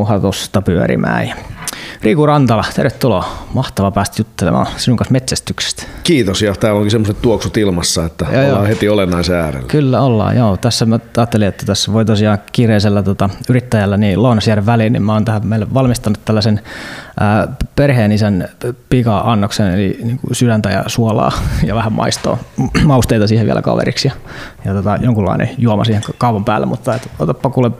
nauhatusta pyörimään. Ja Riku Rantala, tervetuloa. Mahtava päästä juttelemaan sinun kanssa metsästyksestä. Kiitos ja täällä onkin semmoiset tuoksut ilmassa, että Joo, ollaan joo. heti olennaisen äärellä. Kyllä ollaan, joo. Tässä mä ajattelin, että tässä voi tosiaan kiireisellä tota, yrittäjällä niin Lounasjärven väliin, niin mä oon tähän meille valmistanut tällaisen ää, perheen isän pika-annoksen, eli niin kuin sydäntä ja suolaa ja vähän maistoa, mausteita siihen vielä kaveriksi ja, ja tota, jonkunlainen juoma siihen kaavan päälle, mutta et, otapa kuule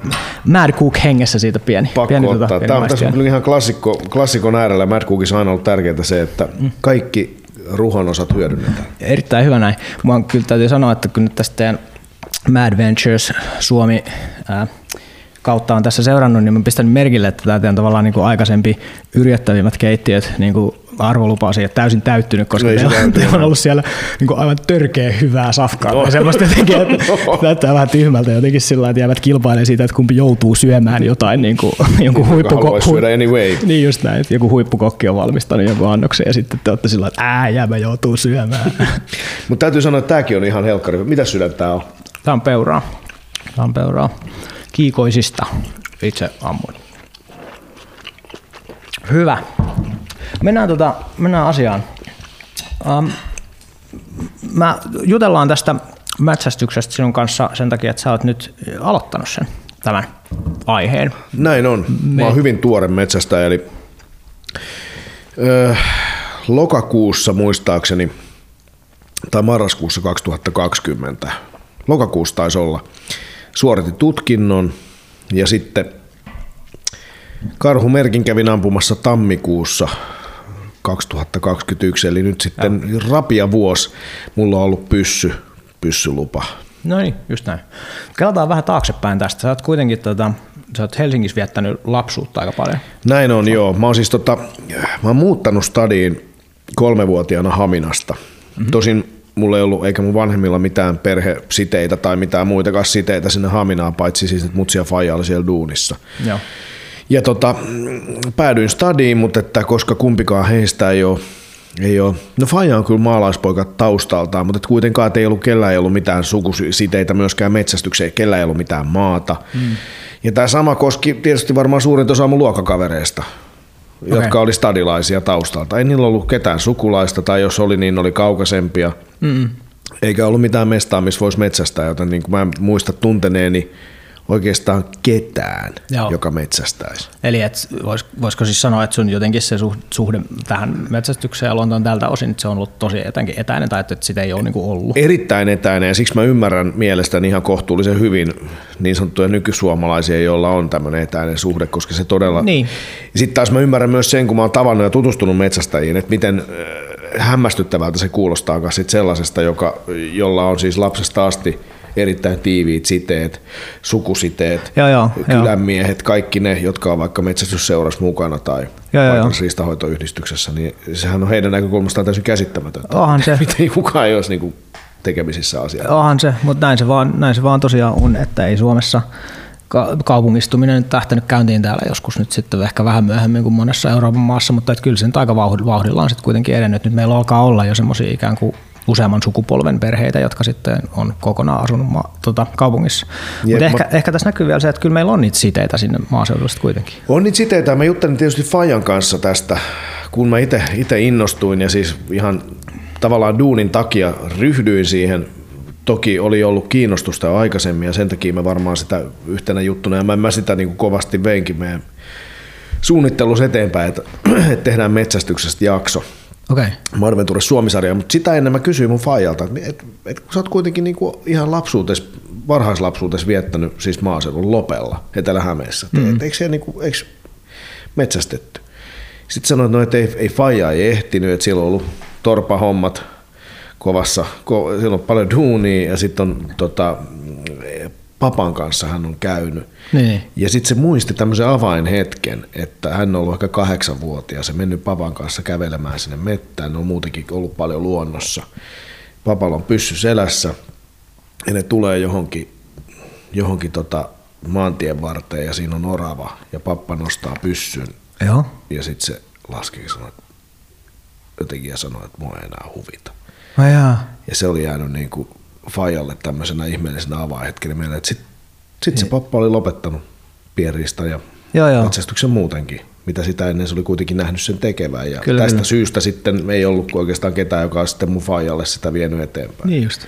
Mad Cook hengessä siitä pieni. Pakko pieni, ottaa. pieni Tämä on tässä kyllä ihan klassikko, klassikon äärellä. Mad Cookissa on aina ollut tärkeää se, että Mm. kaikki ruhon osat hyödynnetään. Erittäin hyvä näin. Mua kyllä täytyy sanoa, että kun nyt tästä Mad Ventures Suomi ää, kautta on tässä seurannut, niin mä pistän merkille, että tämä teidän tavallaan niin kuin aikaisempi yrjettävimmät keittiöt niin kuin arvolupaus ei ole täysin täyttynyt, koska se teillä, teillä on ollut siellä niin kuin aivan törkeä hyvää safkaa. No. No. Semmoista jotenkin, että näyttää vähän tyhmältä jotenkin sillä että jäävät kilpailemaan siitä, että kumpi joutuu syömään jotain niin kuin, jonkun huippuko- haluaisi syödä anyway. Niin just näin, että joku huippukokki on valmistanut jonkun annoksen ja sitten te olette sillä että ää, jäämä joutuu syömään. Mutta täytyy sanoa, että tämäkin on ihan helkkari. Mitä sydän tää on? Tämä on peuraa. Tämä on peuraa. Kiikoisista itse ammuin. Hyvä. Mennään, tota, mennään asiaan. Um, mä jutellaan tästä metsästyksestä sinun kanssa sen takia, että sä oot nyt aloittanut sen tämän aiheen. Näin on. Mä oon hyvin tuore metsästäjä, eli öö, lokakuussa muistaakseni, tai marraskuussa 2020, lokakuussa taisi olla, suoritin tutkinnon ja sitten karhumerkin kävin ampumassa tammikuussa 2021, eli nyt sitten rapia vuosi mulla on ollut pyssy, pyssylupa. No niin, just näin. Kelataan vähän taaksepäin tästä. Sä oot kuitenkin tota, sä oot Helsingissä viettänyt lapsuutta aika paljon. Näin on, joo. Mä oon siis tota, mä oon muuttanut stadiin kolmevuotiaana Haminasta. Mm-hmm. Tosin mulla ei ollut, eikä mun vanhemmilla mitään perhesiteitä tai mitään muitakaan siteitä sinne Haminaan, paitsi siis, että mutsi ja faija oli siellä duunissa. Joo. Ja tota, päädyin stadiin, mutta että koska kumpikaan heistä ei ole, ei ole no Faija on kyllä maalaispoika taustaltaan, mutta kuitenkaan että ei ollut, kellään ei ollut mitään sukusiteitä myöskään metsästykseen, kellään ei ollut mitään maata. Mm. Ja tämä sama koski tietysti varmaan suurin osa mun luokkakavereista, okay. jotka oli stadilaisia taustalta. Ei niillä ollut ketään sukulaista, tai jos oli, niin oli kaukaisempia. Mm. Eikä ollut mitään mestaa, missä voisi metsästää, joten niin kuin mä en muista tunteneeni oikeastaan ketään, Joo. joka metsästäisi. Eli et vois, voisiko siis sanoa, että sun jotenkin se suh- suhde tähän metsästykseen ja luontoon tältä osin, että se on ollut tosi jotenkin etäinen tai että sitä ei ole niinku ollut? Erittäin etäinen ja siksi mä ymmärrän mielestäni ihan kohtuullisen hyvin niin sanottuja nykysuomalaisia, joilla on tämmöinen etäinen suhde, koska se todella... Niin. Sitten taas mä ymmärrän myös sen, kun mä oon tavannut ja tutustunut metsästäjiin, että miten äh, hämmästyttävältä se kuulostaa sit sellaisesta, joka, jolla on siis lapsesta asti erittäin tiiviit siteet, sukusiteet, Joo, joo, kylänmiehet, kaikki ne, jotka on vaikka metsästysseurassa mukana tai Joo, joo, paikallisriistahoitoyhdistyksessä, niin sehän on heidän näkökulmastaan täysin käsittämätöntä. Onhan se. Miten kukaan ei olisi niinku tekemisissä asiaa. Onhan se, mutta näin se, vaan, näin se vaan tosiaan on, että ei Suomessa ka- kaupungistuminen nyt lähtenyt käyntiin täällä joskus nyt sitten ehkä vähän myöhemmin kuin monessa Euroopan maassa, mutta että kyllä se nyt aika vauh- vauhdilla on sitten kuitenkin edennyt. Nyt meillä alkaa olla jo semmoisia ikään kuin useamman sukupolven perheitä, jotka sitten on kokonaan asunut ma- tota, kaupungissa. Jep, Mutta ehkä, mä- ehkä tässä näkyy vielä se, että kyllä meillä on niitä siteitä sinne maaseudulle kuitenkin. On niitä siteitä. Mä juttelin tietysti Fajan kanssa tästä, kun mä itse innostuin ja siis ihan tavallaan duunin takia ryhdyin siihen. Toki oli ollut kiinnostusta jo aikaisemmin ja sen takia mä varmaan sitä yhtenä juttuna ja mä, mä sitä niin kuin kovasti veinkin meidän suunnittelussa eteenpäin, että, että tehdään metsästyksestä jakso. Okay. Marventure Suomisarja, mutta sitä ennen mä kysyin mun faijalta, että et, et, kun sä oot kuitenkin niinku ihan lapsuutes, varhaislapsuutes viettänyt siis maaseudun Lopella, Etelä-Hämeessä, mm. et, eikö, se niinku, eikö metsästetty? Sitten sanoin, että no, et ei, ei faija ei ehtinyt, että siellä on ollut torpahommat kovassa, ko, siellä on paljon duunia ja sitten on tota, papan kanssa hän on käynyt. Niin. Ja sitten se muisti tämmöisen avainhetken, että hän on ollut ehkä kahdeksanvuotias ja mennyt papan kanssa kävelemään sinne mettään. Ne on muutenkin ollut paljon luonnossa. Papalla on pyssy selässä ja ne tulee johonkin, johonkin tota maantien varteen ja siinä on orava ja pappa nostaa pyssyn Joo. ja sitten se sanoo, että jotenkin ja sanoo, että mua ei enää huvita. Jaa. Ja se oli jäänyt niin kuin Fajalle tämmöisenä ihmeellisenä avainhetkenä meille, että sitten sit se pappa oli lopettanut pienristä ja Joo, joo. metsästyksen muutenkin, mitä sitä ennen se oli kuitenkin nähnyt sen tekevän. Ja Kyllä, tästä kyllä. syystä sitten ei ollut oikeastaan ketään, joka olisi sitten mun faijalle sitä vienyt eteenpäin. Niin just.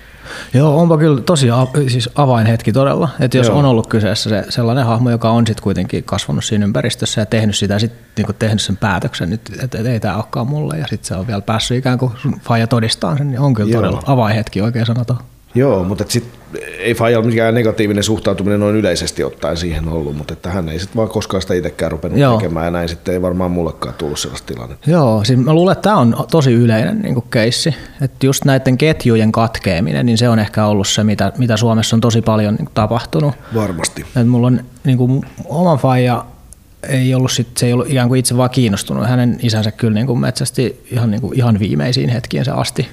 Joo, onpa kyllä tosi siis avainhetki todella. Että jos Joo. on ollut kyseessä se sellainen hahmo, joka on sitten kuitenkin kasvanut siinä ympäristössä ja tehnyt sitä, sit niinku tehnyt sen päätöksen, nyt, että et ei tämä olekaan mulle, ja sitten se on vielä päässyt ikään kuin faija todistaa sen, niin on kyllä Joo. todella avainhetki oikein sanotaan. Joo, mutta sit ei Fajalla mikään negatiivinen suhtautuminen noin yleisesti ottaen siihen ollut, mutta että hän ei sitten vaan koskaan sitä itsekään rupenut. Joo. tekemään ja näin sitten ei varmaan mullekaan tullut sellaista tilannetta. Joo, siis mä luulen, että tämä on tosi yleinen niin keissi. Että just näiden ketjujen katkeaminen, niin se on ehkä ollut se, mitä, mitä Suomessa on tosi paljon niin tapahtunut. Varmasti. Et mulla on niin kuin, oma faija ei ollut sit, se ei ollut ikään kuin itse vaan kiinnostunut. Hänen isänsä kyllä niin kuin metsästi ihan, niin kuin, ihan viimeisiin hetkiinsä asti.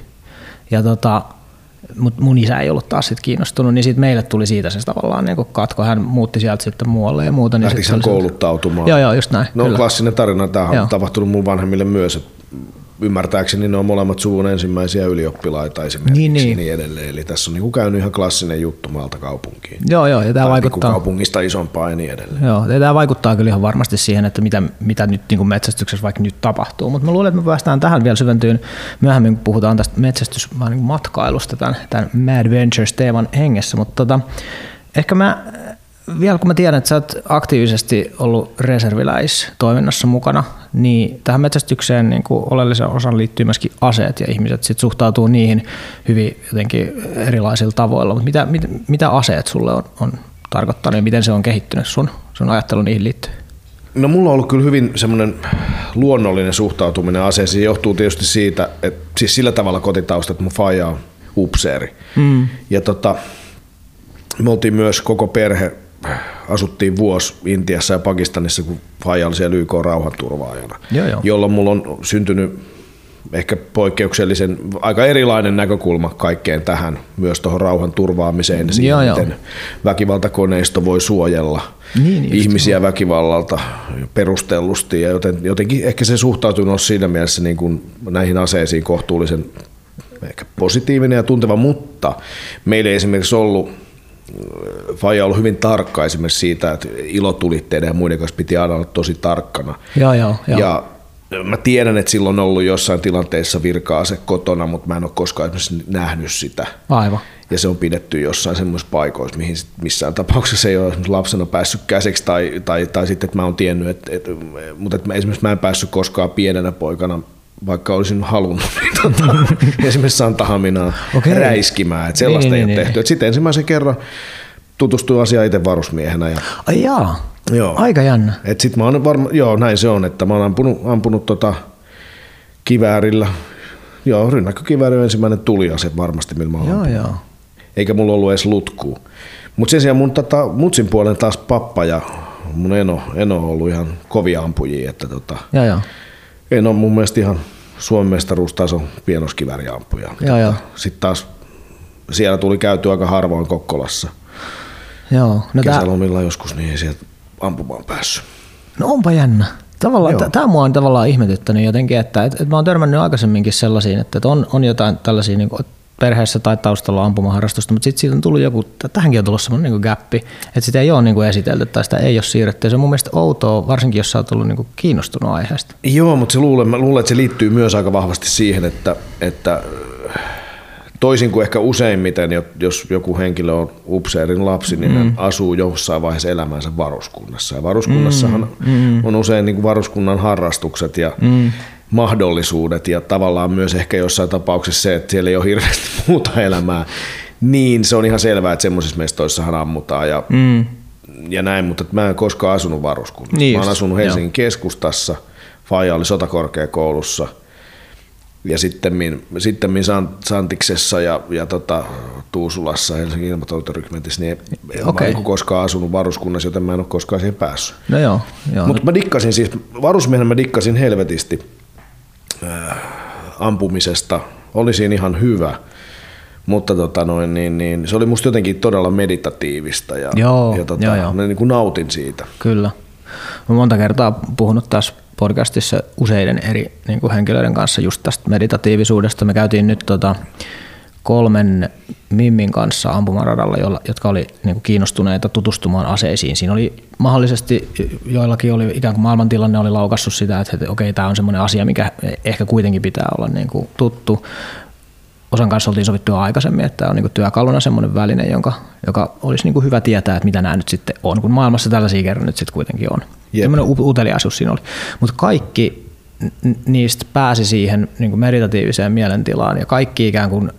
Ja tota, mutta mun isä ei ollut taas sit kiinnostunut, niin sitten meille tuli siitä se tavallaan niin katko. Hän muutti sieltä sitten muualle ja muuta. Niin Lähtikö hän kouluttautumaan? Joo, joo, just näin. No kyllä. klassinen tarina, tämä Joo. on tapahtunut mun vanhemmille myös, että ymmärtääkseni ne on molemmat suvun ensimmäisiä ylioppilaita esimerkiksi Niin, niin, niin. niin. edelleen. Eli tässä on niin käynyt ihan klassinen juttu maalta kaupunkiin. Joo, joo, ja tämä Tai vaikuttaa. kaupungista isompaa ja niin edelleen. Joo, ja tämä vaikuttaa kyllä ihan varmasti siihen, että mitä, mitä nyt niin kuin metsästyksessä vaikka nyt tapahtuu. Mutta mä luulen, että me päästään tähän vielä syventyyn myöhemmin, kun puhutaan tästä metsästysmatkailusta tämän, tämän Mad Ventures-teeman hengessä. Mutta tota, ehkä mä vielä kun mä tiedän, että sä oot aktiivisesti ollut reserviläistoiminnassa mukana, niin tähän metsästykseen niin kuin oleellisen osan liittyy myöskin aseet ja ihmiset sit suhtautuu niihin hyvin jotenkin erilaisilla tavoilla. Mutta mitä, mitä, mitä aseet sulle on, on tarkoittanut ja miten se on kehittynyt sun, sun ajattelu niihin liittyen? No mulla on ollut kyllä hyvin semmoinen luonnollinen suhtautuminen aseisiin. Johtuu tietysti siitä, että siis sillä tavalla kotitausta, että mun faija on upseeri. Mm. Ja tota, me oltiin myös koko perhe, asuttiin vuosi Intiassa ja Pakistanissa, kun faija oli siellä YK rauhanturvaajana. Joo, joo. Jolloin mulla on syntynyt ehkä poikkeuksellisen, aika erilainen näkökulma kaikkeen tähän, myös tuohon rauhan turvaamiseen ja siihen, Joo, joo. miten väkivaltakoneisto voi suojella Niin, just ihmisiä väkivallalta perustellusti ja joten, jotenkin ehkä se suhtautunut on siinä mielessä niin kuin näihin aseisiin kohtuullisen ehkä positiivinen ja tunteva, mutta meillä ei esimerkiksi ollut Faija on ollut hyvin tarkka esimerkiksi siitä, että ilotulitteiden ja muiden kanssa piti aina olla tosi tarkkana. Joo, joo, joo. Ja mä tiedän, että silloin on ollut jossain tilanteessa virka-ase kotona, mutta mä en ole koskaan esimerkiksi nähnyt sitä. Aivan. Ja se on pidetty jossain semmoisissa paikoissa, mihin sit missään tapauksessa ei ole lapsena päässyt käsiksi, tai, tai, tai sitten, että mä oon tiennyt, että, että mutta että mä, esimerkiksi mä en päässyt koskaan pienenä poikana vaikka olisin halunnut, niin tota, esimerkiksi Santahaminaa Okei. räiskimään, että sellaista Niin, ei niin, ole niin. tehty. Et sitten ensimmäisen kerran tutustuin asiaan itse varusmiehenä ja Ai jaa. Joo. Aika jännä. et sit mä oon varma, joo näin se on, että mä oon ampunut, ampunut tota kiväärillä, joo rynnäkkökivääri on ensimmäinen tuliase varmasti, millä mä oon Joo, joo. Eikä mulla ollut edes lutkuu. Mutta sen sijaan mun tota, mutsin puolen taas pappa ja mun eno, eno on ollut ihan kovia ampujia, että tota, Joo, joo. En on mun mielestä ihan Suomen mestaruustason pienoskivääriampuja. Joo. Sitten taas siellä tuli käyty aika harvoin Kokkolassa Joo. No, tää, kesälomilla joskus, niin ei sieltä ampumaan päässyt. no onpa jännä. Tavallaan, tämä mua on tavallaan ihmetyttänyt jotenkin, että et, et mä oon törmännyt aikaisemminkin sellaisiin, että et on, on jotain tällaisia niin kuin, perheessä tai taustalla ampumaharrastusta, mutta sitten siitä on tullut joku, tähänkin on tullut semmoinen niin gappi, että sitä ei ole niin kuin esitelty tai sitä ei ole siirretty. Ja se on mun mielestä outoa, varsinkin jos sä oot ollut niin kuin kiinnostunut aiheesta. Joo, mutta se luulen, mä luulen, että se liittyy myös aika vahvasti siihen, että, että äh, toisin kuin ehkä useimmiten, jo- jos joku henkilö on upseerin lapsi, niin mm. asuu jossain vaiheessa elämänsä varuskunnassa. Ja varuskunnassahan mm. on usein niin kuin varuskunnan harrastukset ja mm. Mahdollisuudet ja tavallaan myös ehkä jossain tapauksessa se, että siellä ei ole hirveästi muuta elämää. Niin se on ihan selvää, että semmoisissa mestoissahan ammutaan ja, mm. ja näin, mutta mä en koskaan asunut varuskunnassa. Niin mä oon asunut Helsingin keskustassa, Faija oli sotakorkeakoulussa ja sitten sitten Santiksessa ja, ja tota, Tuusulassa Helsingin ilmatorjuntarykmentissä, niin en okay. mä koskaan asunut varuskunnassa, joten mä en ole koskaan siihen päässyt. No joo, joo. Mutta mä dikkasin siis, varusmiehenä mä dikkasin helvetisti ampumisesta. Oli siinä ihan hyvä, mutta tota noin, niin, niin, se oli musta jotenkin todella meditatiivista ja, Joo, ja tota, joo, joo. mä niin kuin nautin siitä. Kyllä. Mä monta kertaa puhunut tässä podcastissa useiden eri niin kuin henkilöiden kanssa just tästä meditatiivisuudesta. Me käytiin nyt tota, kolmen Mimmin kanssa ampumaradalla, jolla, jotka oli niin kuin kiinnostuneita tutustumaan aseisiin. Siinä oli mahdollisesti, joillakin oli ikään kuin maailmantilanne oli laukassut sitä, että, että okei, tämä on semmoinen asia, mikä ehkä kuitenkin pitää olla niin kuin tuttu. Osan kanssa oltiin sovittu jo aikaisemmin, että tämä on niin kuin työkaluna semmoinen väline, jonka, joka olisi niin kuin hyvä tietää, että mitä nämä nyt sitten on, kun maailmassa tällaisia kerran nyt sitten kuitenkin on. Yep. Semmoinen uteliaisuus siinä oli. Mutta kaikki niistä pääsi siihen niin kuin meditatiiviseen mielentilaan ja kaikki ikään kuin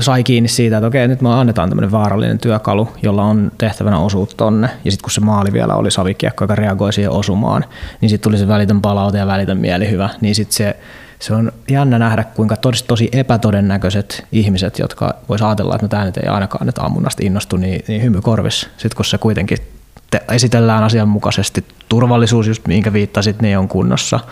sai kiinni siitä, että okei, nyt me annetaan tämmöinen vaarallinen työkalu, jolla on tehtävänä osuut tonne. Ja sitten kun se maali vielä oli savikiekko, joka reagoi siihen osumaan, niin sitten tuli se välitön palaute ja välitön mielihyvä. Niin sitten se, se on jännä nähdä, kuinka tosi, tosi epätodennäköiset ihmiset, jotka vois ajatella, että no tämä nyt ei ainakaan nyt ammunnasta innostu, niin, niin hymy korvis. Sitten kun se kuitenkin te, esitellään asianmukaisesti, turvallisuus, just minkä viittasit, niin on kunnossa –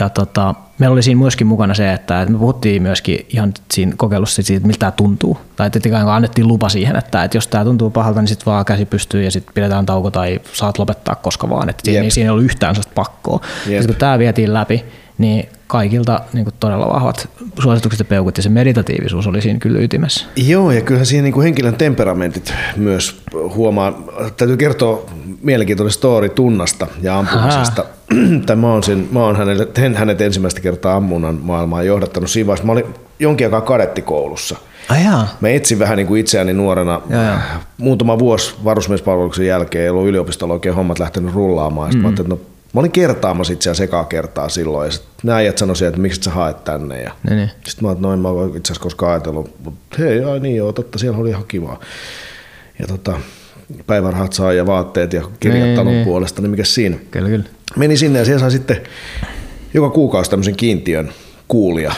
ja tota, meillä oli siinä myöskin mukana se, että me puhuttiin myöskin ihan siinä kokeilussa siitä, että miltä tämä tuntuu. Tai että ikään kuin annettiin lupa siihen, että, että jos tämä tuntuu pahalta, niin sitten vaan käsi pystyy ja sitten pidetään tauko tai saat lopettaa koska vaan. Että siinä, siinä ei ollut yhtään sellaista pakkoa. Ja kun tämä vietiin läpi, niin kaikilta niin kuin todella vahvat suositukset ja peukut ja se meditatiivisuus oli siinä kyllä ytimessä. Joo, ja kyllähän siinä niin kuin henkilön temperamentit myös huomaa. Täytyy kertoa mielenkiintoinen story tunnasta ja ampumisesta. tai mä oon, sen, mä oon hänelle, hänet ensimmäistä kertaa ammunnan maailmaa johdattanut siinä vaiheessa. Mä olin jonkin aikaa kadettikoulussa. Ajaa. Mä etsin vähän niin kuin itseäni nuorena. Ja, Muutama vuosi varusmiespalveluksen jälkeen ei ollut yliopistolla oikein hommat lähtenyt rullaamaan. Mm. Mä, että no, mä olin kertaamassa itse asiassa ekaa kertaa silloin. Ja sit nämä äijät sanoivat, että miksi sä haet tänne. Ja niin, niin. Sitten mä että noin mä oon itse asiassa koskaan ajatellut. Mutta hei, ai niin joo, totta, siellä oli ihan kivaa. Ja tota, päivärahat saa ja vaatteet ja kirjat niin, talon niin. puolesta, niin mikä siinä. Kyllä, kyllä. Meni sinne ja siellä sai sitten joka kuukausi tämmöisen kiintiön kuulia.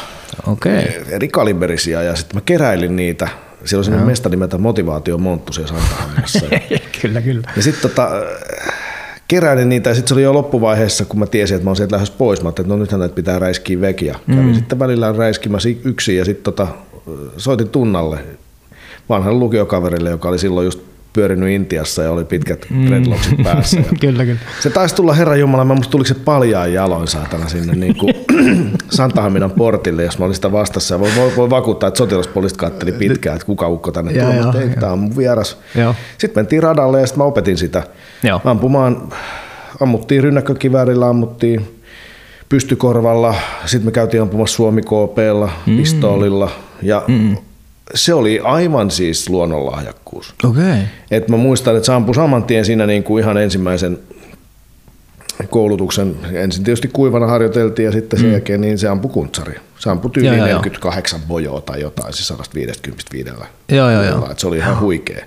Okay. Eri kaliberisia ja sitten mä keräilin niitä. Siellä oli semmoinen mesta nimeltä Motivaatio Monttu siellä Santahaminassa. kyllä, kyllä. Ja sitten tota, keräilin niitä ja sitten se oli jo loppuvaiheessa, kun mä tiesin, että mä oon sieltä lähes pois. Mä että no nythän näitä pitää räiskiä vekiä. Kävin mm. sitten välillä räiskimässä yksin ja sitten tota, soitin tunnalle vanhalle lukiokaverille, joka oli silloin just pyörinyt Intiassa ja oli pitkät mm. dreadlocksit päässä. kyllä, kyllä. Se taisi tulla Herra Jumala, mä musta tuliko se paljaan jaloin saatana sinne niin kuin Santahaminan portille, jos mä olin sitä vastassa. Ja voi, voi, voi vakuuttaa, että sotilaspoliisit katteli pitkään, että kuka ukko tänne tulee, mutta ei, tämä on mun vieras. Joo. Sitten mentiin radalle ja sitten mä opetin sitä Joo. ampumaan. Ammuttiin rynnäkkökiväärillä, ammuttiin pystykorvalla, sitten me käytiin ampumassa Suomi KPlla, mm. pistoolilla ja mm se oli aivan siis luonnonlahjakkuus. Okay. Et mä muistan, että se ampui saman tien siinä niin kuin ihan ensimmäisen koulutuksen. Ensin tietysti kuivana harjoiteltiin ja sitten sen mm. jälkeen niin se ampui kuntsari. Se ampui tyyliin 48 bojoa tai jotain, siis 150 viidellä. Joo, joo, joo. Se oli ihan huikea.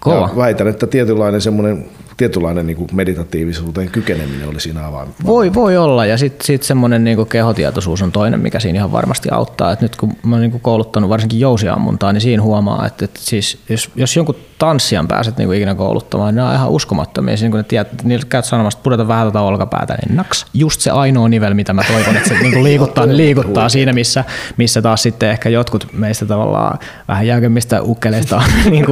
Kova. Ja väitän, että tietynlainen semmoinen tietynlainen niin meditatiivisuuteen kykeneminen oli siinä avain. Voi, voi olla ja sitten sit semmoinen niin kehotietoisuus on toinen, mikä siinä ihan varmasti auttaa. Et nyt kun mä oon niin kouluttanut varsinkin jousiammuntaa, niin siinä huomaa, että, että siis, jos, jos jonkun tanssijan pääset niin ikinä kouluttamaan, niin ne on ihan uskomattomia. Siis, kun ne tiedät, niillä käyt sanomassa, että pudota vähän tätä olkapäätä, niin naks. Just se ainoa nivel, mitä mä toivon, että se niin liikuttaa, niin liikuttaa siinä, missä, missä taas sitten ehkä jotkut meistä tavallaan vähän jäykemmistä ukkeleista niin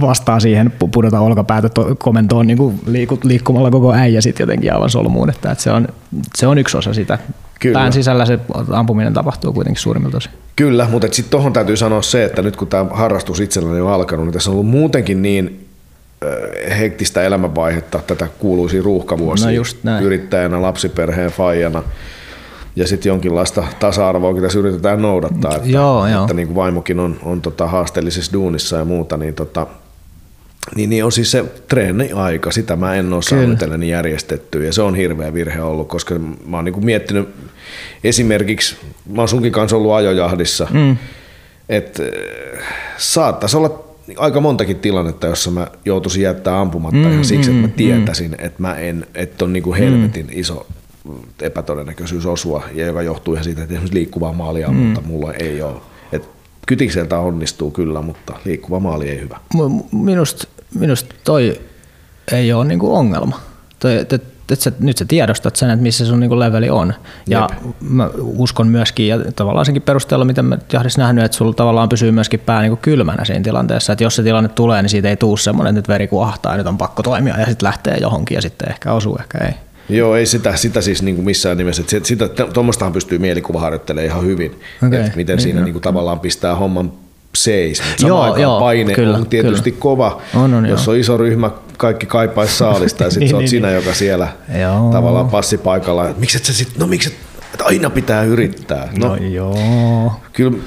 vastaa siihen pudota olkapäätä komentoon niin kuin liikkumalla koko äijä sitten jotenkin aivan solmuun. Että, että se, on, se on yksi osa sitä. Kyllä. Pään sisällä se ampuminen tapahtuu kuitenkin suurimmilta osin. Kyllä, mutta sitten tuohon täytyy sanoa se, että nyt kun tämä harrastus itselläni on alkanut, niin tässä on ollut muutenkin niin hektistä elämänvaihetta, tätä kuuluisi ruuhkavuosia no yrittäjänä, lapsiperheen faijana ja sitten jonkinlaista tasa-arvoa tässä yritetään noudattaa, että, joo, että Niin kuin vaimokin on, on tota haasteellisessa duunissa ja muuta, niin tota, niin, niin on siis se treeni-aika, sitä mä en ole saanut itselleni järjestettyä ja se on hirveä virhe ollut, koska mä oon niin miettinyt esimerkiksi, mä oon sunkin kanssa ollut ajojahdissa, mm. että äh, saattaisi olla aika montakin tilannetta, jossa mä joutuisin jättää ampumatta mm, ihan siksi, mm, että mä mm. tietäisin, mm. että mä en, että on niin kuin helvetin mm. iso epätodennäköisyys osua, ja joka johtuu ihan siitä, että esimerkiksi liikkuvaa maalia, mm. mutta mulla ei ole. Et kytikseltä onnistuu kyllä, mutta liikkuva maali ei hyvä. Minusta minusta toi ei ole niinku ongelma. Toi, et, et, et sä, nyt sä tiedostat sen, että missä sun niinku leveli on. Ja Jep. mä uskon myöskin, ja tavallaan senkin perusteella, mitä mä jahdissa nähnyt, että sulla tavallaan pysyy myöskin pää niinku kylmänä siinä tilanteessa. Että jos se tilanne tulee, niin siitä ei tuu semmoinen, että nyt veri kuohtaa ja nyt on pakko toimia ja sitten lähtee johonkin ja sitten ehkä osuu, ehkä ei. Joo, ei sitä, sitä siis niin kuin missään nimessä. Sitä, tuommoistahan pystyy mielikuvaharjoittelemaan ihan hyvin. Okei, että miten niin siinä niin kuin tavallaan pistää homman seis. Mutta Joo, aikaan joo, paine kyllä, on tietysti kyllä. kova. On, on, Jos joo. on iso ryhmä, kaikki kaipaisi saalista ja sitten Niin, sä oot niin, sinä, niin. joka siellä Joo. tavallaan passipaikalla. Miksi et sä sit, no miksi et, että aina pitää yrittää. No, No joo. kyllä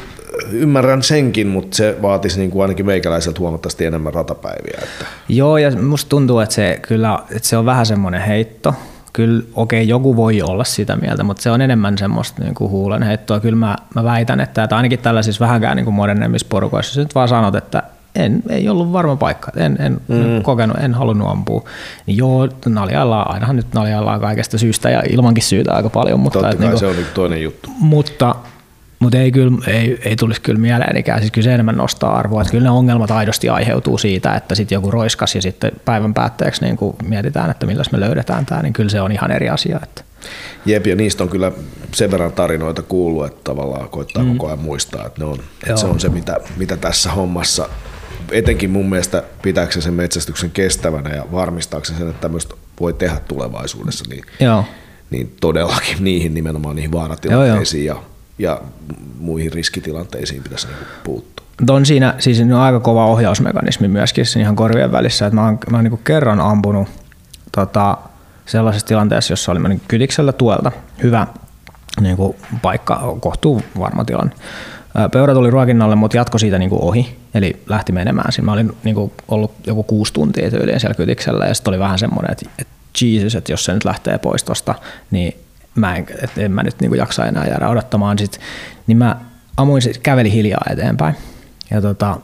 ymmärrän senkin, mutta se vaatisi niin kuin ainakin meikäläiseltä huomattavasti enemmän ratapäiviä. Että. Joo, ja musta tuntuu, että se, kyllä, että se on vähän semmoinen heitto. Kyllä, okei, joku voi olla sitä mieltä, mutta se on enemmän semmoista niin kuin huulen heittoa. Kyllä mä, mä väitän, että, että ainakin tällaisissa vähänkään niin kuin modernemmissa porukoissa, jos nyt vaan sanot, että en, ei ollut varma paikka, en, en mm. kokenut, en halunnut ampua. Niin joo, naljaillaan, ainahan nyt naljaillaan kaikesta syystä ja ilmankin syytä aika paljon, mutta, Totta että kai niin se on niin toinen juttu. mutta, mutta ei, kyllä, ei, ei tulisi kyllä mieleenikään. Siis kyllä se enemmän nostaa arvoa. Että kyllä ne ongelmat aidosti aiheutuu siitä, että sitten joku roiskas ja sitten päivän päätteeksi niin kun mietitään, että milläs me löydetään tämä, niin kyllä se on ihan eri asia. Että. Jep, ja niistä on kyllä sen verran tarinoita kuullut, että tavallaan koittaa mm. koko ajan muistaa, että, ne on, että se Joo. on se, mitä, mitä tässä hommassa, etenkin mun mielestä pitääkö se sen metsästyksen kestävänä ja varmistaako se sen, että tämmöistä voi tehdä tulevaisuudessa, niin, Joo. niin todellakin niihin nimenomaan niihin vaaratilanteisiin ja, ja muihin riskitilanteisiin pitäisi niinku puuttua. On siinä siis on aika kova ohjausmekanismi myöskin siinä ihan korvien välissä. Että mä oon, mä oon niin kerran ampunut tota, sellaisessa tilanteessa, jossa oli niin kytiksellä tuelta hyvä niin kuin paikka, kohtuu varma tilanne. Pöydä tuli ruokinnalle, mutta jatko siitä niin kuin ohi, eli lähti menemään. Siinä mä olin niin kuin ollut joku kuusi tuntia tyyliin siellä kytiksellä ja sitten oli vähän semmoinen, että, että Jesus, että jos se nyt lähtee pois tosta, niin mä en, että en mä nyt niin kuin jaksa enää jäädä odottamaan. Sit, niin mä ammuin, sit, kävelin hiljaa eteenpäin. Ja tota,